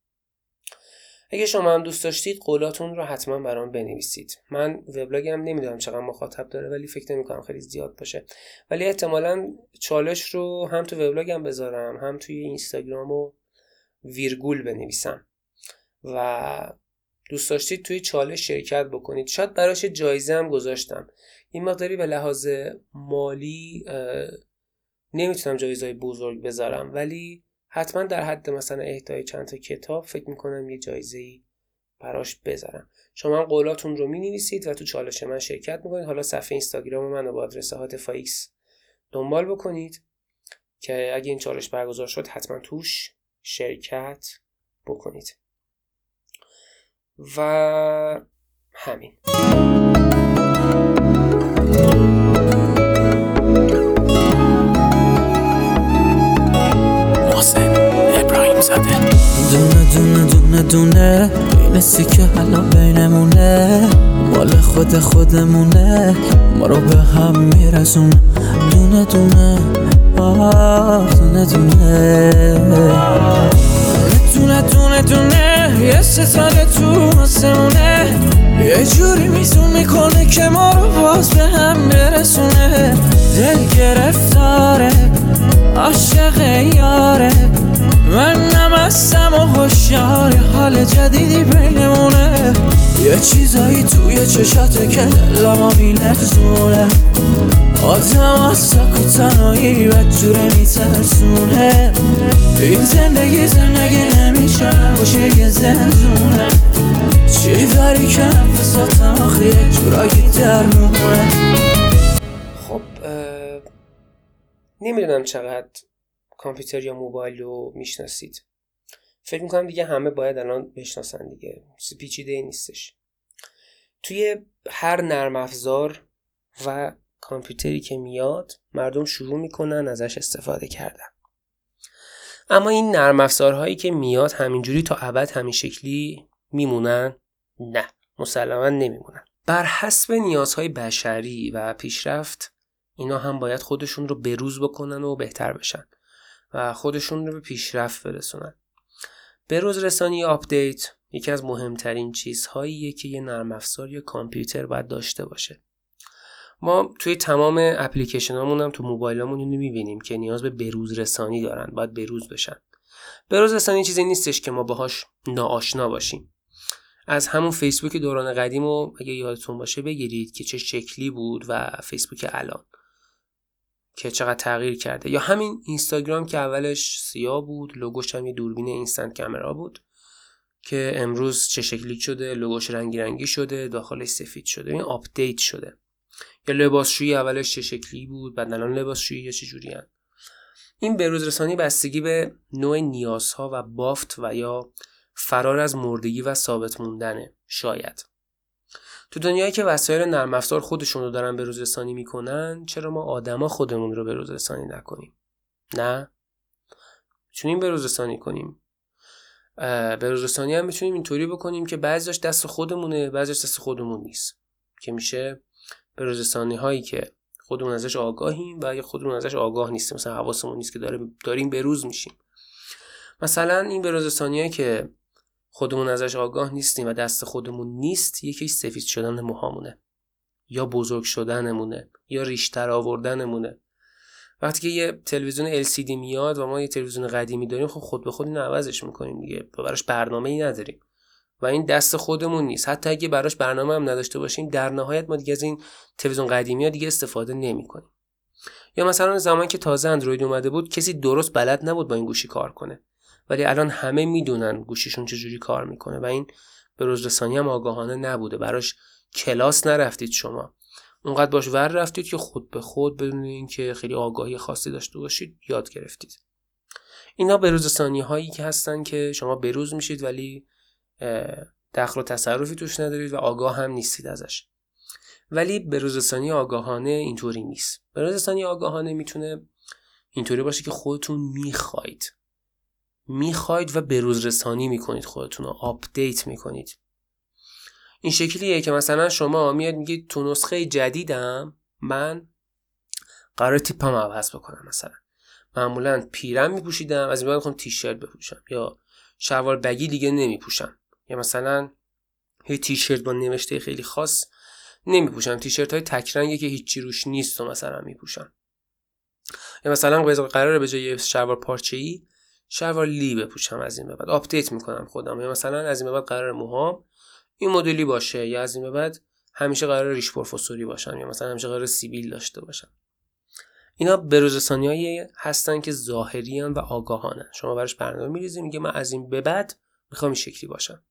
اگه شما هم دوست داشتید قولاتون رو حتما برام بنویسید. من وبلاگم نمی‌دونم چقدر مخاطب داره ولی فکر نمی کنم خیلی زیاد باشه. ولی احتمالا چالش رو هم تو وبلاگم بذارم هم توی اینستاگرام و ویرگول بنویسم. و دوست داشتید توی چالش شرکت بکنید. شاید براش جایزه هم گذاشتم. این مقداری به لحاظ مالی نمی‌تونم جایزه بزرگ بذارم ولی حتما در حد مثلا اهدای چند تا کتاب فکر می‌کنم یه جایزه ای براش بذارم. شما هم قولاتون رو می نویسید و تو چالش من شرکت می‌کنید. حالا صفحه اینستاگرام من رو با آدرس هاتف ایکس دنبال بکنید که اگه این چالش برگزار شد حتما توش شرکت بکنید. و همین. ابراهیم زاده. دونه دونه دونه دونه این سیکه حالا بینمونه. مال خود خودمونه ما رو به هم میرسونه. دونه دونه آه دونه دونه. دونه دونه دونه یه ستاره تو آسمونه. یه جوری میزون می‌کنه که ما رو باز به هم برسونه. دل گرفتاره عاشق یاره. من نمستم و خوشیار حال جدیدی بینمونه. یه چیزایی توی چشاته که دلما میلرزونه. آدم از سک و تنهایی و جوره میترسونه. این زندگی زندگی نمیشه باشه یه زندونه. چی داری که نفساتم آخه یه جورایی خب نمی‌دونم چقدر کامپیوتر یا موبایل رو می‌شناسید. فکر می‌کنم دیگه همه باید الان بشناسن دیگه. پیچیده نیستش. توی هر نرم افزار و کامپیوتری که میاد مردم شروع می‌کنن ازش استفاده کردن. اما این نرم افزارهایی که میاد همینجوری تا ابد همین شکلی میمونن؟ نه مسلما نمیمونن. بر حسب نیازهای بشری و پیشرفت اینا هم باید خودشون رو بروز بکنن و بهتر بشن و خودشون رو به پیشرفت برسونن. بروز رسانی update یکی از مهمترین چیزهاییه که یه نرم افزار یا کامپیوتر باید داشته باشه. ما توی تمام اپلیکیشن هامون هم تو موبایلمون اینو می‌بینیم که نیاز به بروز رسانی دارن باید بروز بشن. بروز رسانی چیزی نیستش که ما باهاش ناآشنا باشیم. از همون فیسبوک دوران قدیم و اگه یادتون باشه بگیرید که چه شکلی بود و فیسبوک الان که چقدر تغییر کرده. یا همین اینستاگرام که اولش سیاه بود لوگوش هم یه دوربین instant camera بود که امروز چه شکلی شده لوگوش رنگی رنگی شده داخلش سفید شده این update شده. یا لباسشویی اولش چه شکلی بود بعد الان لباسشویی یا چه جوری این بروز رسانی بستگی به نوع نیازها و بافت و یا فرار از مردگی و ثابت موندنه شاید. تو دنیایی که وسایل نرم افزار خودشون رو دارن به روز رسانی می‌کنن چرا ما آدما خودمون رو به روز رسانی نکنیم؟ نه؟ می‌تونیم به روز رسانی کنیم. به روز رسانی هم می‌تونیم اینطوری بکنیم که بعضیش دست خودمونه بعضیش دست خودمون نیست. که میشه به روز رسانی هایی که خودمون ازش آگاهیم و یا خودمون ازش آگاه نیستیم مثلا حواسمون نیست که داریم داریم به روز میشیم. مثلا این به روز که خودمون ازش آگاه نیستیم و دست خودمون نیست یکی سفید شدن موهامونه یا بزرگ شدنمونه یا ریشتر آوردنمونه. وقتی که یه تلویزیون LCD میاد و ما یه تلویزیون قدیمی داریم خب خود به خود اینو عوضش می‌کنیم دیگه. براش برنامه ای نداریم. و این دست خودمون نیست. حتی اگه براش برنامه هم نداشته باشیم در نهایت ما دیگه از این تلویزیون قدیمی ها دیگه استفاده نمی‌کنیم. یا مثلا زمان که تازه اندروید اومده بود کسی درست بلد نبود با این گوشی کار کنه. ولی الان همه می‌دونن گوشیشون چجوری کار می‌کنه و این به روز رسانی هم آگاهانه نبوده. براش کلاس نرفتید شما. اونقدر باش ور رفتید که خود به خود بدون اینکه خیلی آگاهی خاصی داشته باشید یاد گرفتید. اینا به روز رسانی هایی که هستن که شما بروز میشید ولی دخل و تصرفی توش ندارید و آگاه هم نیستید ازش. ولی به روز رسانی آگاهانه اینطوری نیست. به روز رسانی آگاهانه می‌تونه اینطوری باشه که خودتون می‌خواید. می‌خواید و بروز رسانی می‌کنید خودتون رو update می‌کنید. این شکلیه که مثلا شما میاد میگید تو نسخه جدیدم من قرار تیپم عوض بکنم مثلا. معمولا پیرهن میپوشیدم از این می‌خوام تیشرت بپوشم یا شلوار baggy دیگه نمیپوشم. یا مثلا یه تیشرت با نوشته خیلی خاص نمیپوشم. تیشرت های تک رنگی که هیچی روش نیست و مثلا میپوشم. یا مثلا قراره به جای شلوار پارچه ای شلوار لی بپوشم از این به بعد. update می‌کنم خودم. یا مثلا از این به بعد قرار موهام این مدلی باشه یا از این به بعد همیشه قرار ریش پروفسوری باشم یا مثلا همیشه قرار سیبیل داشته باشم. اینا بروزرسانی هایی هستن که ظاهری و آگاهانه شما براش برنامه میریزی میگه من از این به بعد می‌خوام این شکلی باشم.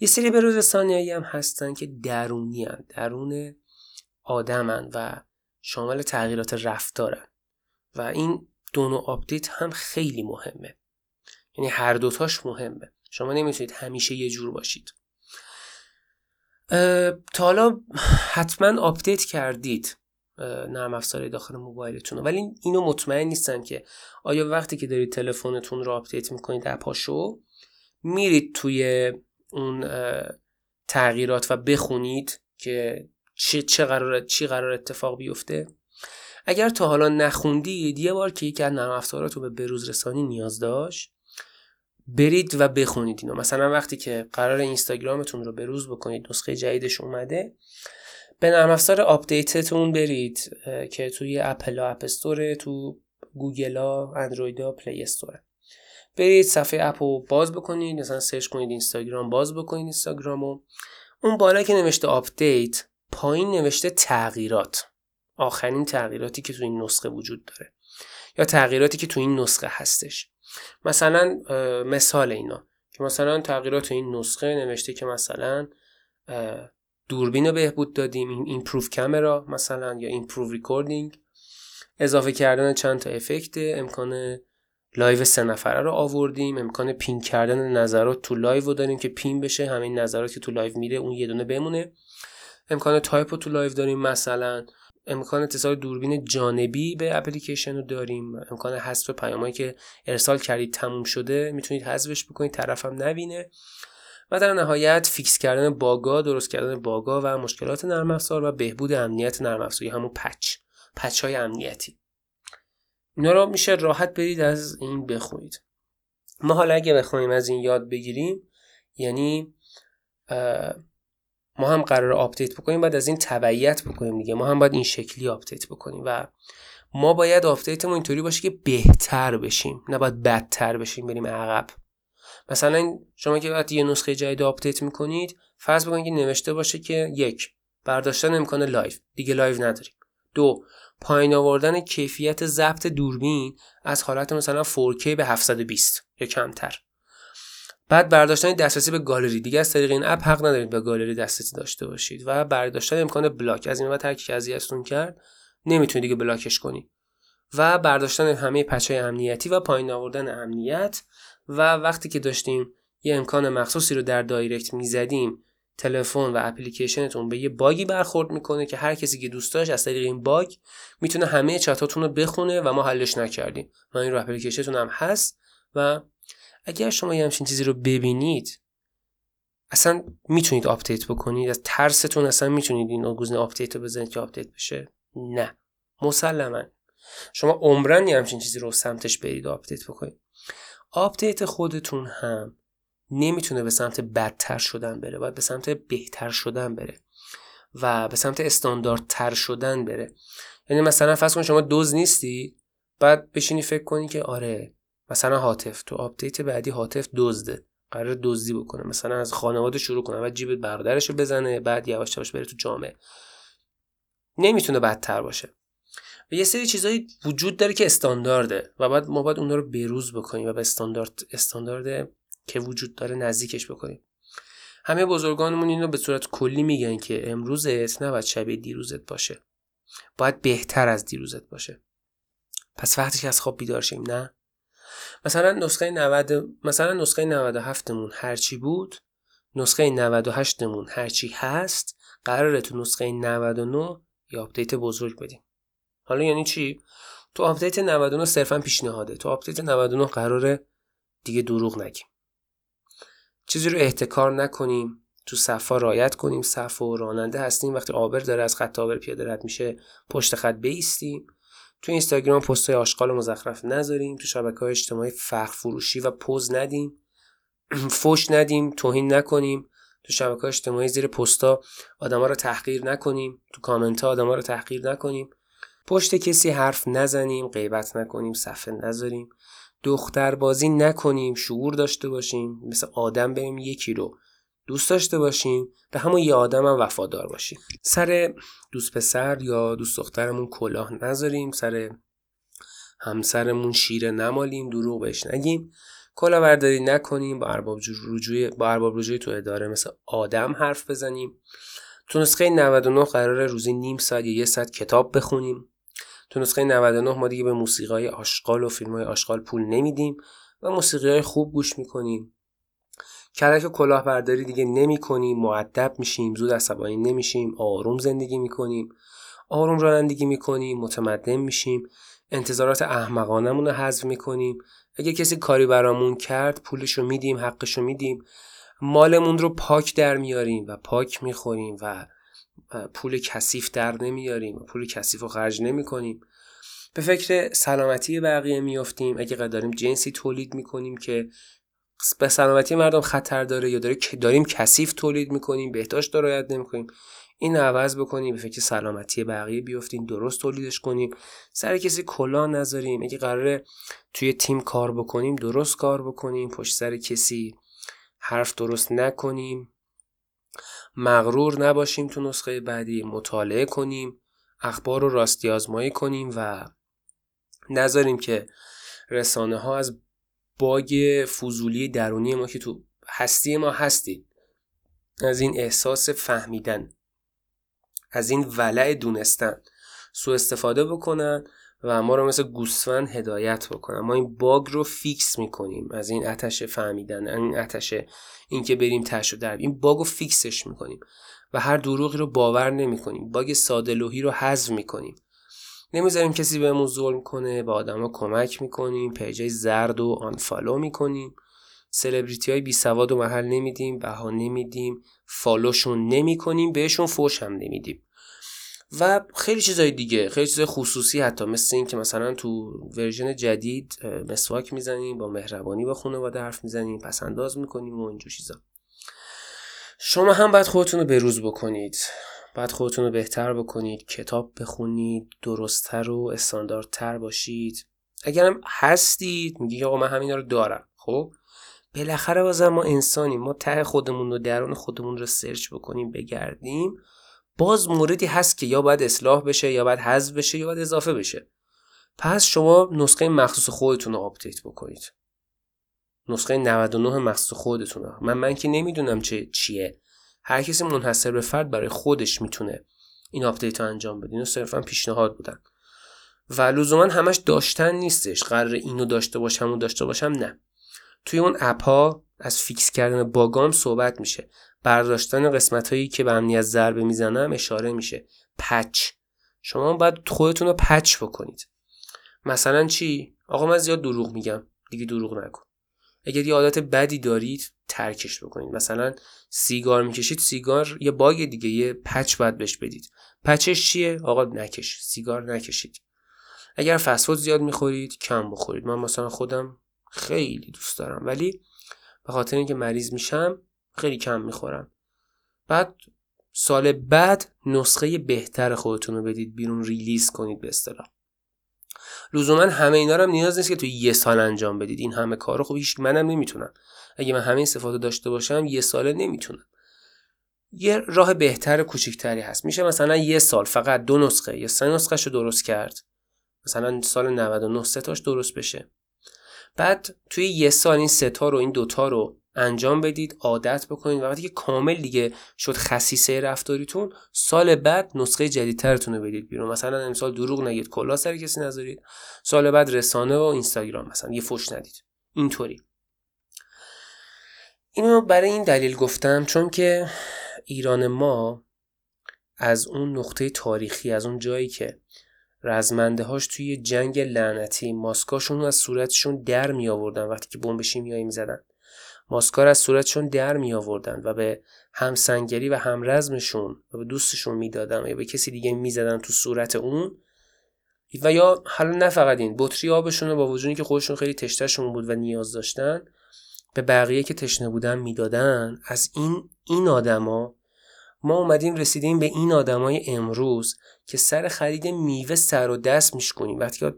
یه سری بروزرسانی هم هستن که درونی هن. درون آدمن و شامل تغییرات رفتارن. و این دو نوع update هم خیلی مهمه. یعنی هر دوتاش مهمه. شما نمی‌تونید همیشه یه جور باشید. تا حالا حتما update کردید نرم افزار داخل موبایلتون ولی اینو مطمئن نیستن که آیا وقتی که دارید تلفنتون رو update می‌کنید app اشو میرید توی اون تغییرات و بخونید که چه, چه قراره چی قراره اتفاق بیفته؟ اگر تا حالا نخوندید یه بار که یکی از نرم افزارات رو به بروز رسانی نیاز داشت برید و بخونید اینو. مثلا وقتی که قراره اینستاگرامتون رو بروز بکنید نسخه جدیدش اومده به نرم افزار آپدیتتون برید که توی اپل App Store ه تو گوگل ها اندروید ها Play Store ه. برید صفحه اپ باز بکنید مثلا search کنید اینستاگرام باز بکنید اینستاگرامو. اون بالا که نوشته آپدیت پایین نوشته تغییرات. آخرین تغییراتی که تو این نسخه وجود داره. یا تغییراتی که تو این نسخه هستش. مثلا مثال اینا. که مثلا تغییرات این نسخه نوشته که مثلا دوربین رو بهبود دادیم این improve camera مثلا یا improve recording اضافه کردن چند تا افکت امکان لایو سه نفره رو آوردیم. امکان pin کردن نظرات تو لایو رو داریم که pin بشه. همین نظرات که تو لایو میره اون یه دونه بمونه. امکان تایپ رو تو لایو داریم مثلا. امکان اتصال دوربین جانبی به اپلیکیشن رو داریم. امکان حذف پیامایی که ارسال کردید تموم شده می‌تونید حذفش بکنید طرفم نبینه. و در نهایت fix کردن باگا درست کردن باگا و مشکلات نرم افزار و بهبود امنیت نرم افزاری همون patch patch های امنیتی. اینا رو میشه راحت برید از این بخونید. ما حالا اگه بخوایم از این یاد بگیریم یعنی ما هم قراره آپدیت بکنیم بعد از این تبعیت بکنیم دیگه. ما هم باید این شکلی آپدیت بکنیم و ما باید آپدیتمون اینطوری باشه که بهتر بشیم. نه باید بدتر بشیم بریم عقب. مثلا شما که وقتی یه نسخه جدید آپدیت می‌کنید فرض بکنید که نوشته باشه که یک برداشتن امکان لایو دیگه لایو نداریم. دو پایین آوردن کیفیت ضبط دوربین از حالت مثلا 4K به 720 یا کمتر. بعد برداشتن دسترسی به گالری. دیگه از طریق این اپ حق ندارید به گالری دسترسی داشته باشید. و برداشتن امکان block. از این بعد هر کی اذیتتون کرد نمی‌تونید دیگه block ش کنید و برداشتن همه patch های امنیتی و پایین آوردن امنیت. و وقتی که داشتیم یه امکان مخصوصی رو در دایرکت می‌زدیم تلفن و اپلیکیشنتون به یه باگی برخورد می‌کنه که هر کسی که دوست داشت از طریق این باگ می‌تونه همه چتاتون رو بخونه و ما حلش نکردیم. و این رو اپلیکیشنتون هم هست و اگر شما یه همچین چیزی رو ببینید اصلا می‌تونید آپدیت بکنید. از ترستون اصلا می‌تونید این گزینه آپدیت رو بزنید که آپدیت بشه؟ نه. مسلما. شما عمرا یه همچین چیزی رو سمتش برید و آپدیت بکنید. آپدیت خودتون هم نمی‌تونه به سمت بدتر شدن بره باید به سمت بهتر شدن بره و به سمت استانداردتر شدن بره. یعنی مثلا فرض کن شما دزد نیستی بعد بشینی فکر کنی که آره مثلا هاتف. تو آپدیت بعدی هاتف دزده. قراره دزدی بکنه. مثلا از خانواده شروع کنه. و جیب برادرش رو بزنه. بعد یواش یواش بره تو جامعه. نمی‌تونه بدتر باشه. و یه سری چیزایی وجود داره که استاندارده. و بعد ما باید اون رو بروز بکنیم و به استاندارد استاندارد که وجود داره نزدیکش بکنیم. همه بزرگانمون اینو به صورت کلی میگن که امروزت نباید شبیه دیروزت باشه. باید بهتر از دیروزت باشه. پس وقتی که از خواب بیدار شیم نه؟ مثلا نسخه 90 مثلا نسخه 97 مون هرچی بود نسخه 98 مون هرچی هست قراره تو نسخه 99 یا آپدیت بزرگ بدیم. حالا یعنی چی؟ تو آپدیت 99 صرفا پیشنهاده. تو آپدیت 99 قراره دیگه دروغ نگیم. چیزی رو احتکار نکنیم تو صفا رعایت کنیم صفو. راننده هستیم. وقتی عابر داره از خط عابر پیاده رد میشه پشت خط وایستیم. تو اینستاگرام پست های آشغال مزخرف نذاریم تو شبکه های اجتماعی فخر فروشی و پز ندیم فوش ندیم توهین نکنیم تو شبکه های اجتماعی زیر پستا آدما رو تحقیر نکنیم تو کامنت ها آدما رو تحقیر نکنیم. پشت کسی حرف نزنیم غیبت نکنیم صفحه نذاریم. دختر بازی نکنیم شعور داشته باشیم. مثل آدم بریم یکی رو دوست داشته باشیم به همون یه آدم هم وفادار باشیم. سر دوست پسر یا دوست دخترمون کلاه نذاریم سر همسرمون شیره نمالیم دروغ بهش نگیم. کلاهبرداری نکنیم با ارباب رجوع با ارباب رجوعی تو اداره مثل آدم حرف بزنیم. تو نسخه 99 قرار روزی نیم ساعت یا یه ساعت کتاب بخونیم. تو نسخه 99 ما دیگه به موسیقی آشغال و فیلم های آشغال پول نمیدیم و موسیقی های خوب گوش می‌کنیم. کلک کلاهبرداری دیگه نمی کنیم معدب میشیم زود عصبانی نمیشیم آروم زندگی می‌کنیم. آروم رانندگی می‌کنیم متمدن میشیم. انتظارات احمقانمون رو حذف می‌کنیم. اگه کسی کاری برامون کرد پولش رو میدیم حقش رو میدیم. مالمون رو پاک در میاریم و پاک می‌خوریم و پول کثیف در نمیاریم و پول کثیف رو خرج نمی‌کنیم. به فکر سلامتی بقیه میافتیم. اگه داریم جنسی تولید می‌کنیم که به سلامتی مردم خطر داره یا داره داریم کثیف تولید می‌کنیم بهداشت رعایت نمی‌کنیم. این عوض بکنیم به فکر سلامتی بقیه بیفتیم درست تولیدش کنیم. سر کسی کلا نذاریم. اگه قراره توی تیم کار بکنیم درست کار بکنیم. پشت سر کسی حرف درست نکنیم. مغرور نباشیم تو نسخه بعدی. مطالعه کنیم. اخبار رو راستی آزمایی کنیم و نذاریم که رسانه ها از باگ فضولی درونی ما که تو هستی ما هستید از این احساس فهمیدن از این ولع دونستن سو استفاده بکنن و ما رو مثل گوسفند هدایت بکنن. ما این باگ رو fix می‌کنیم از این عطش فهمیدن این عطش اینکه بریم تهشو درآریم این باگ رو fix ش می‌کنیم و هر دروغی رو باور نمی‌کنیم. باگ ساده لوحی رو حذف می‌کنیم. نمی‌ذاریم کسی بهمون ظلم کنه به آدما کمک می‌کنیم پیجای زرد و unfollow می‌کنیم. سلبریتی های بی سواد و محل نمیدیم بها نمیدیم follow شون نمی‌کنیم بهشون فوش هم نمیدیم. و خیلی چیزای دیگه خیلی چیزای خصوصی حتی مثل این که مثلا تو version جدید مسواک می‌زنیم با مهربانی با خانواده حرف می‌زنیم پس انداز می‌کنیم و اینجور چیزا. شما هم باید خودتون رو بروز بکنید. باید خودتون رو بهتر بکنید کتاب بخونید درستتر و استانداردتر باشید. اگرم هستید میگی آقا من همینا رو دارم. خب؟ بالاخره بازم ما انسانیم. ما ته خودمون رو درون خودمون رو search بکنیم بگردیم. باز موردی هست که یا باید اصلاح بشه یا باید حذف بشه یا باید اضافه بشه. پس شما نسخه مخصوص خودتون رو آپدیت بکنید. نسخه 99 مخصوص خودتون رو. من من که نمی‌دونم چه چیه. هر کسی منحصر به فرد برای خودش می‌تونه این آپدیت رو انجام بده. اینو صرفا پیشنهاد بودن. و لزوما همش داشتن نیستش. قراره اینو داشته باشم و داشته باشم نه. توی اون اپ ها از fix کردن باگا صحبت میشه. برداشتن قسمت هایی که به امنیت ضربه می‌زنن اشاره میشه. patch. شما باید خودتون رو patch بکنید. مثلا چی؟ آقا من زیاد دروغ میگم. دیگه دروغ نکن اگر یه عادت بدی دارید ترکش بکنید. مثلا سیگار می‌کشید سیگار یه باگ دیگه یه پچ باید بهش بدید. پچش چیه؟ آقا نکش سیگار نکشید. اگر فسفود زیاد می‌خورید کم بخورید. من مثلا خودم خیلی دوست دارم. ولی به خاطر اینکه مریض میشم خیلی کم می‌خورم. بعد سال بعد نسخه بهتر خودتون رو بدید بیرون ریلیز کنید به اصطلاح. لزوما همه اینا رو هم نیاز نیست که تو یه سال انجام بدید. این همه کارو خب هیچ منم نمی‌تونم. اگه من همه این صفات داشته باشم یه ساله نمی‌تونم. یه راه بهتر کوچیکتری هست. میشه مثلا یه سال فقط دو نسخه. یا سه نسخه رو درست کرد. مثلا سال 99 سه تاش درست بشه. بعد توی یه سال این ستا رو این دوتا رو انجام بدید عادت بکنید و وقتی که کامل دیگه شد خصیصه رفتاریتون. سال بعد نسخه جدیدترتون رو بدید بیرون. مثلا امسال دروغ نگید کلا سر کسی نذارید. سال بعد رسانه و اینستاگرام مثلا یه فوش ندید. اینطوری. اینو برای این دلیل گفتم چون که ایران ما از اون نقطه تاریخی از اون جایی که رزمنده هاش توی جنگ لعنتی ماسکاشون از صورتشون در می آوردن وقتی که بمب شیمیایی می زدن ماسکار از صورتشون در می آوردن و به همسنگری و همرزمشون و به دوستشون می‌دادن یا به کسی دیگه می‌زدن تو صورت اون و یا حالا نه فقط این بطری آبشون با وجودی که خودشون خیلی تشتشون بود و نیاز داشتن به بقیه که تشنه بودن می‌دادن از این این آدما ما اومدیم رسیدیم به این آدمای امروز که سر خرید میوه سر و دست میشکنیم. وقتی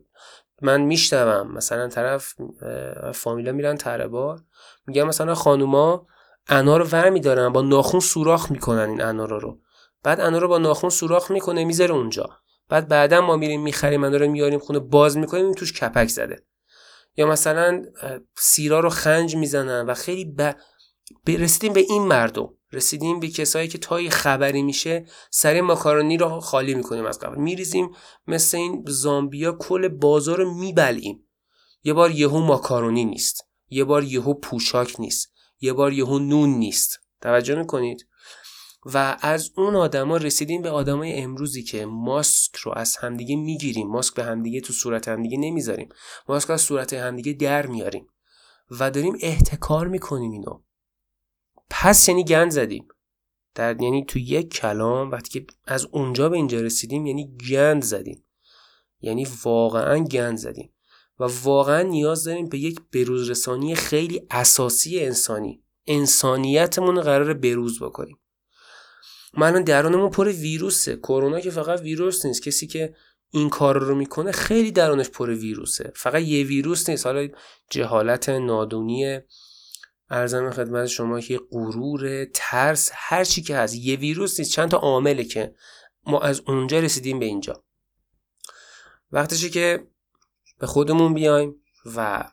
من میشنوم. مثلا طرف فامیلا میرن تره بار میگم مثلا خانوما انا رو ور میدارن با ناخون سوراخ می‌کنن این انارا رو بعد انا رو با ناخون سوراخ می‌کنه می‌ذاره اونجا. بعد بعدا ما میریم می‌خریم انا رو میاریم خونه باز می‌کنیم این توش کپک زده. یا مثلا سیرا رو خنج می‌زنن و خیلی ب... رسیدیم به این مردم. رسیدیم به کسایی که تای خبری میشه سر ماکارونی رو خالی می‌کنیم از قبل. میریزیم مثل این زامبیا کل بازار رو میبلیم یه بار یهو ماکارونی نیست. یه بار یهو پوشاک نیست. یه بار یهو نون نیست. توجه می‌کنید؟ و از اون آدما رسیدیم به آدمای امروزی که ماسک رو از همدیگه می‌گیریم. ماسک به همدیگه تو صورت همدیگه نمی‌ذاریم. ماسک از صورت همدیگه در میاریم و داریم احتکار می‌کنیم اینو. پس یعنی گند زدیم. در یعنی تو یک کلام وقتی که از اونجا به اینجا رسیدیم یعنی گند زدیم. یعنی واقعا گند زدیم. و واقعا نیاز داریم به یک بروزرسانی خیلی اساسی انسانی. انسانیتمون قرار بروز بکنیم. الان درونمون پر ویروسه. کرونا که فقط ویروس نیست. کسی که این کار رو می‌کنه خیلی درونش پر ویروسه. فقط یه ویروس نیست. حالا جهالت نادونی ارزم خدمت شما که غرور ترس هر چی که هست یه ویروس نیست چند تا عامله که ما از اونجا رسیدیم به اینجا. وقتشه که به خودمون بیایم و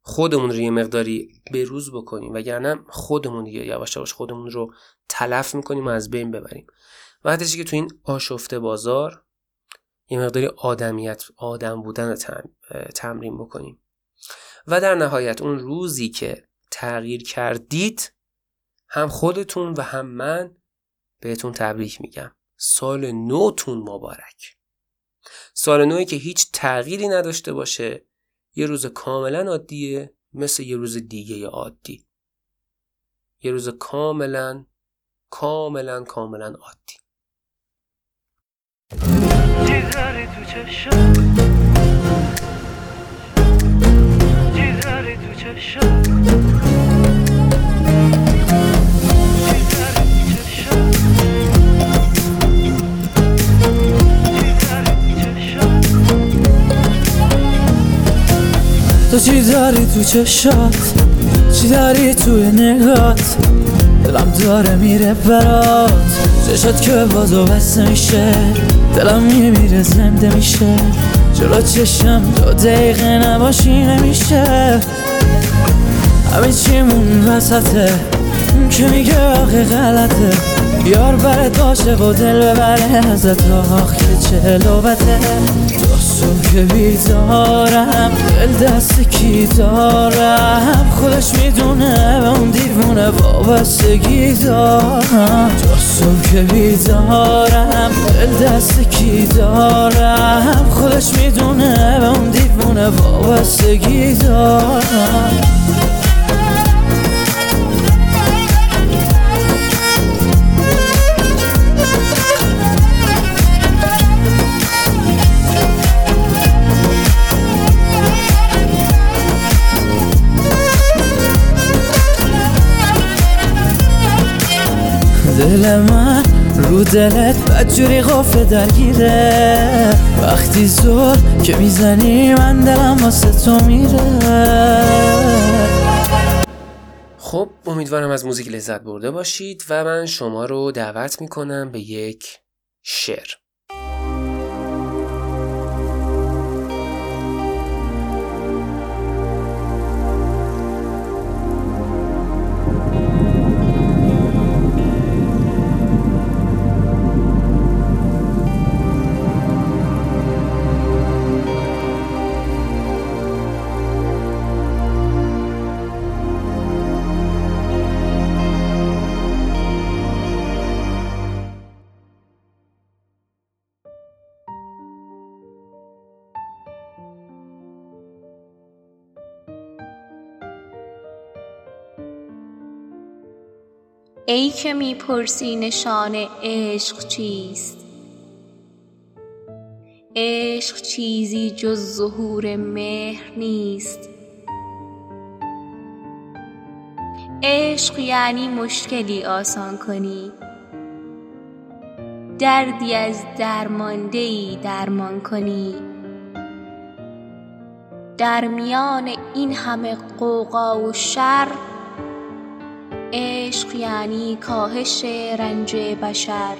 خودمون رو یه مقداری بروز بکنیم وگرنه خودمون دیگه یواش یواش خودمون رو تلف می‌کنیم و از بین ببریم. وقتشه که تو این آشفته بازار یه مقداری آدمیت آدم بودن رو تمرین بکنیم. و در نهایت اون روزی که تغییر کردید هم خودتون و هم من بهتون تبریک میگم. سال نوتون مبارک. سال نوی که هیچ تغییری نداشته باشه یه روز کاملا عادیه مثل یه روز دیگه عادی. یه روز کاملا کاملا کاملا عادی. تو چی داری تو چشات؟ چی داری توی نگات؟ دلم داره میره برات. چشات که بازو بسته میشه. دلم میمیره زنده میشه. جلو چشم دو دقیقه نباشی نمیشه. همه چیمون وسطه. که میگه آخه غلطه. یار برت باشه و دل ببره ازت آخ که چه لوبته تو صبح بیدارم دل دست کی دارم؟ خودش می‌دونه به اون دیوونه وابستگی دارم. تو صبح بیدارم دل دست کی دارم؟ خودش می‌دونه به اون دیوونه وابستگی دارم. دل من رو دلت بدجوری غفله درگیره. وقتی زور که می‌زنی من دلم واسه تو میره. خب امیدوارم از موزیک لذت برده باشید و من شما رو دعوت می‌کنم به یک شعر. ای که می‌پرسی نشان عشق چیست؟ عشق چیزی جز ظهور مهر نیست. عشق یعنی مشکلی آسان کنی. دردی از درماندهی درمان کنی. در میان این همه قوقا و شر عشق یعنی کاهش رنج بشر.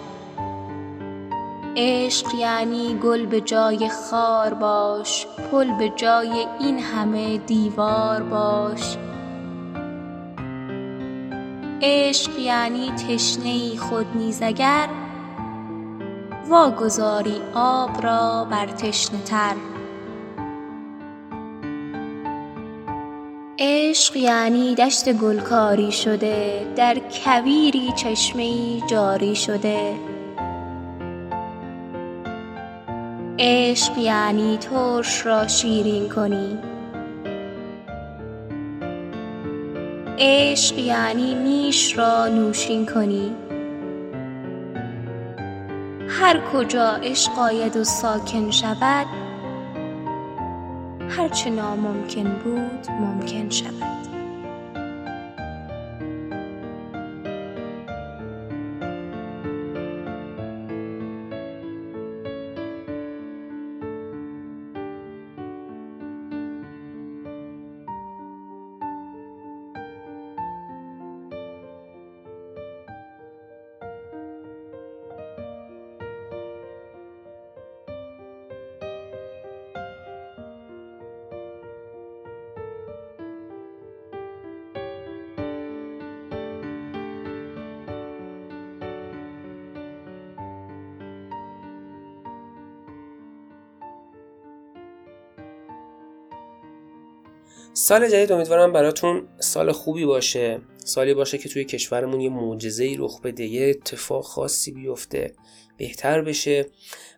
عشق یعنی گل به جای خار باش پل به جای این همه دیوار باش. عشق یعنی تشنه خود نیز اگر واگذاری آب را بر تشنه تر. عشق یعنی دشت گلکاری شده در کویری چشمه جاری شده. عشق یعنی ترش را شیرین کنی. عشق یعنی نیش را نوشین کنی. هر کجا عشق آید و ساکن شود هرچه ناممکن بود ممکن شود. سال جدید امیدوارم براتون سال خوبی باشه. سالی باشه که توی کشورمون یه معجزه ای رخ بده یه اتفاق خاصی بیفته بهتر بشه.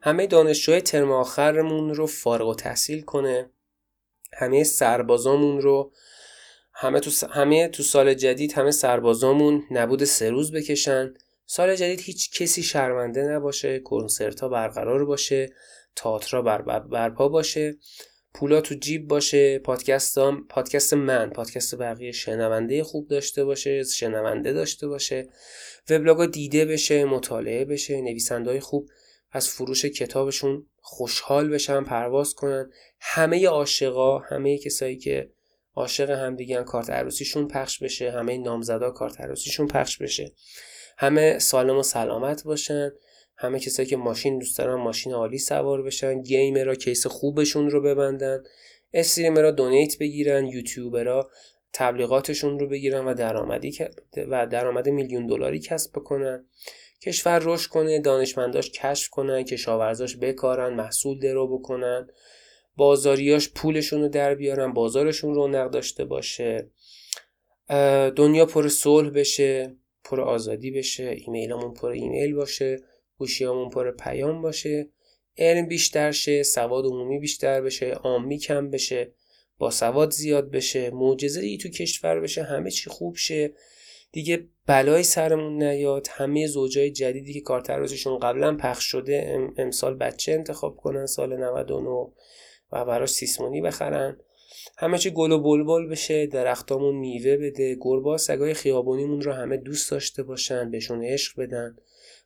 همه دانشجوهای ترم آخرمون رو فارغ و تحصیل کنه. همه سربازامون رو همه تو, س... همه تو سال جدید همه سربازامون نبود سه روز بکشن. سال جدید هیچ کسی شرمنده نباشه کنسرت ها برقرار باشه تئاتر بر... برپا باشه. پولا تو جیب باشه پادکست پادکست من پادکست بقیه شنونده خوب داشته باشه شنونده داشته باشه. وبلاگ دیده بشه مطالعه بشه نویسنده خوب از فروش کتابشون خوشحال بشن پرواز کنن. همه عاشقا همه کسایی که عاشق همدیگه کارت عروسیشون پخش بشه. همه نامزدا کارت عروسیشون پخش بشه. همه سالم و سلامت باشن. همه کسایی که ماشین دوست دارن ماشین عالی سوار بشن گیمرها کیس خوبشون رو ببندن استریمرها دونیت بگیرن یوتیوبرها تبلیغاتشون رو بگیرن و درآمدی و درآمد میلیون دلاری کسب بکنن. کشور رشد کنه دانشمنداش کشف کنن کشاورزاش بکارن محصول درو بکنن بازاریاش پولشون رو در بیارن بازارشون رونق داشته باشه. دنیا پر صلح بشه پر آزادی بشه ایمیلمون پر ایمیل باشه. گوشیامون پر پیام باشه. علم بیشتر شه سواد عمومی بیشتر بشه عامی کم بشه با سواد زیاد بشه معجزه ای تو کشور بشه همه چی خوب شه. دیگه بلای سرمون نیاد. همه زوجای جدیدی که کارترازشون قبلا پخش شده امسال بچه انتخاب کنن سال 99 و براش سیسمونی بخرن. همه چی گل و بلبل بشه درختامون میوه بده. گربا سگای خیابونیمون رو همه دوست داشته باشن بهشون عشق بدن.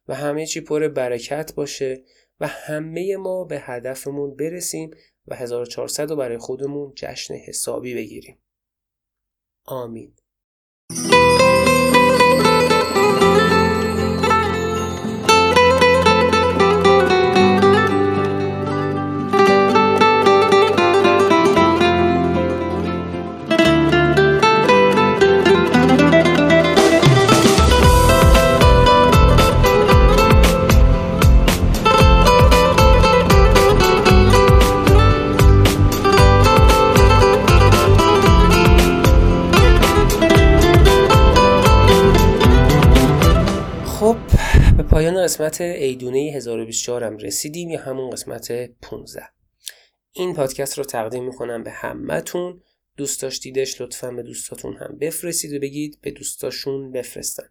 و همه چی پر برکت باشه و همه ما به هدفمون برسیم و 1400 رو برای خودمون جشن حسابی بگیریم. آمین. قسمت ایدونه 1024 هم رسیدیم یا همون قسمت 15 این پادکست رو تقدیم می‌کنم به همتون دوست داشتیدش لطفا به دوستاتون هم بفرستید و بگید به دوستاشون بفرستن.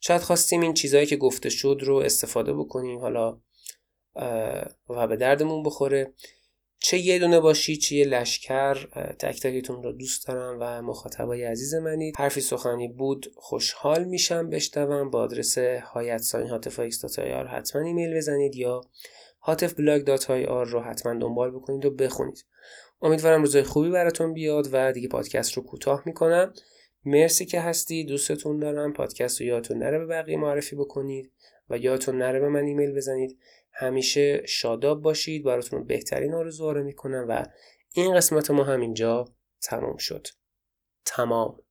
شاید خواستیم این چیزهایی که گفته شد رو استفاده بکنیم حالا و به دردمون بخوره. چه یه دونه باشی چه یه لشکر تک تکتون رو دوست دارم و مخاطبای عزیز منید. حرفی سخنی بود خوشحال میشم بشنوم. با آدرس هایت ساین هاتف حتما ایمیل بزنید یا هاتف blog dot رو حتما دنبال بکنید و بخونید. امیدوارم روزای خوبی براتون بیاد و دیگه پادکست رو کوتاه می‌کنم. مرسی که هستی دوستتون دارم. پادکست رو یادتون نره به بقیه معرفی بکنید و یادتون نره به من ایمیل بزنید. همیشه شاداب باشید براتون بهترین آرزوها رو می‌کنم و این قسمت ما همینجا تمام شد. تمام.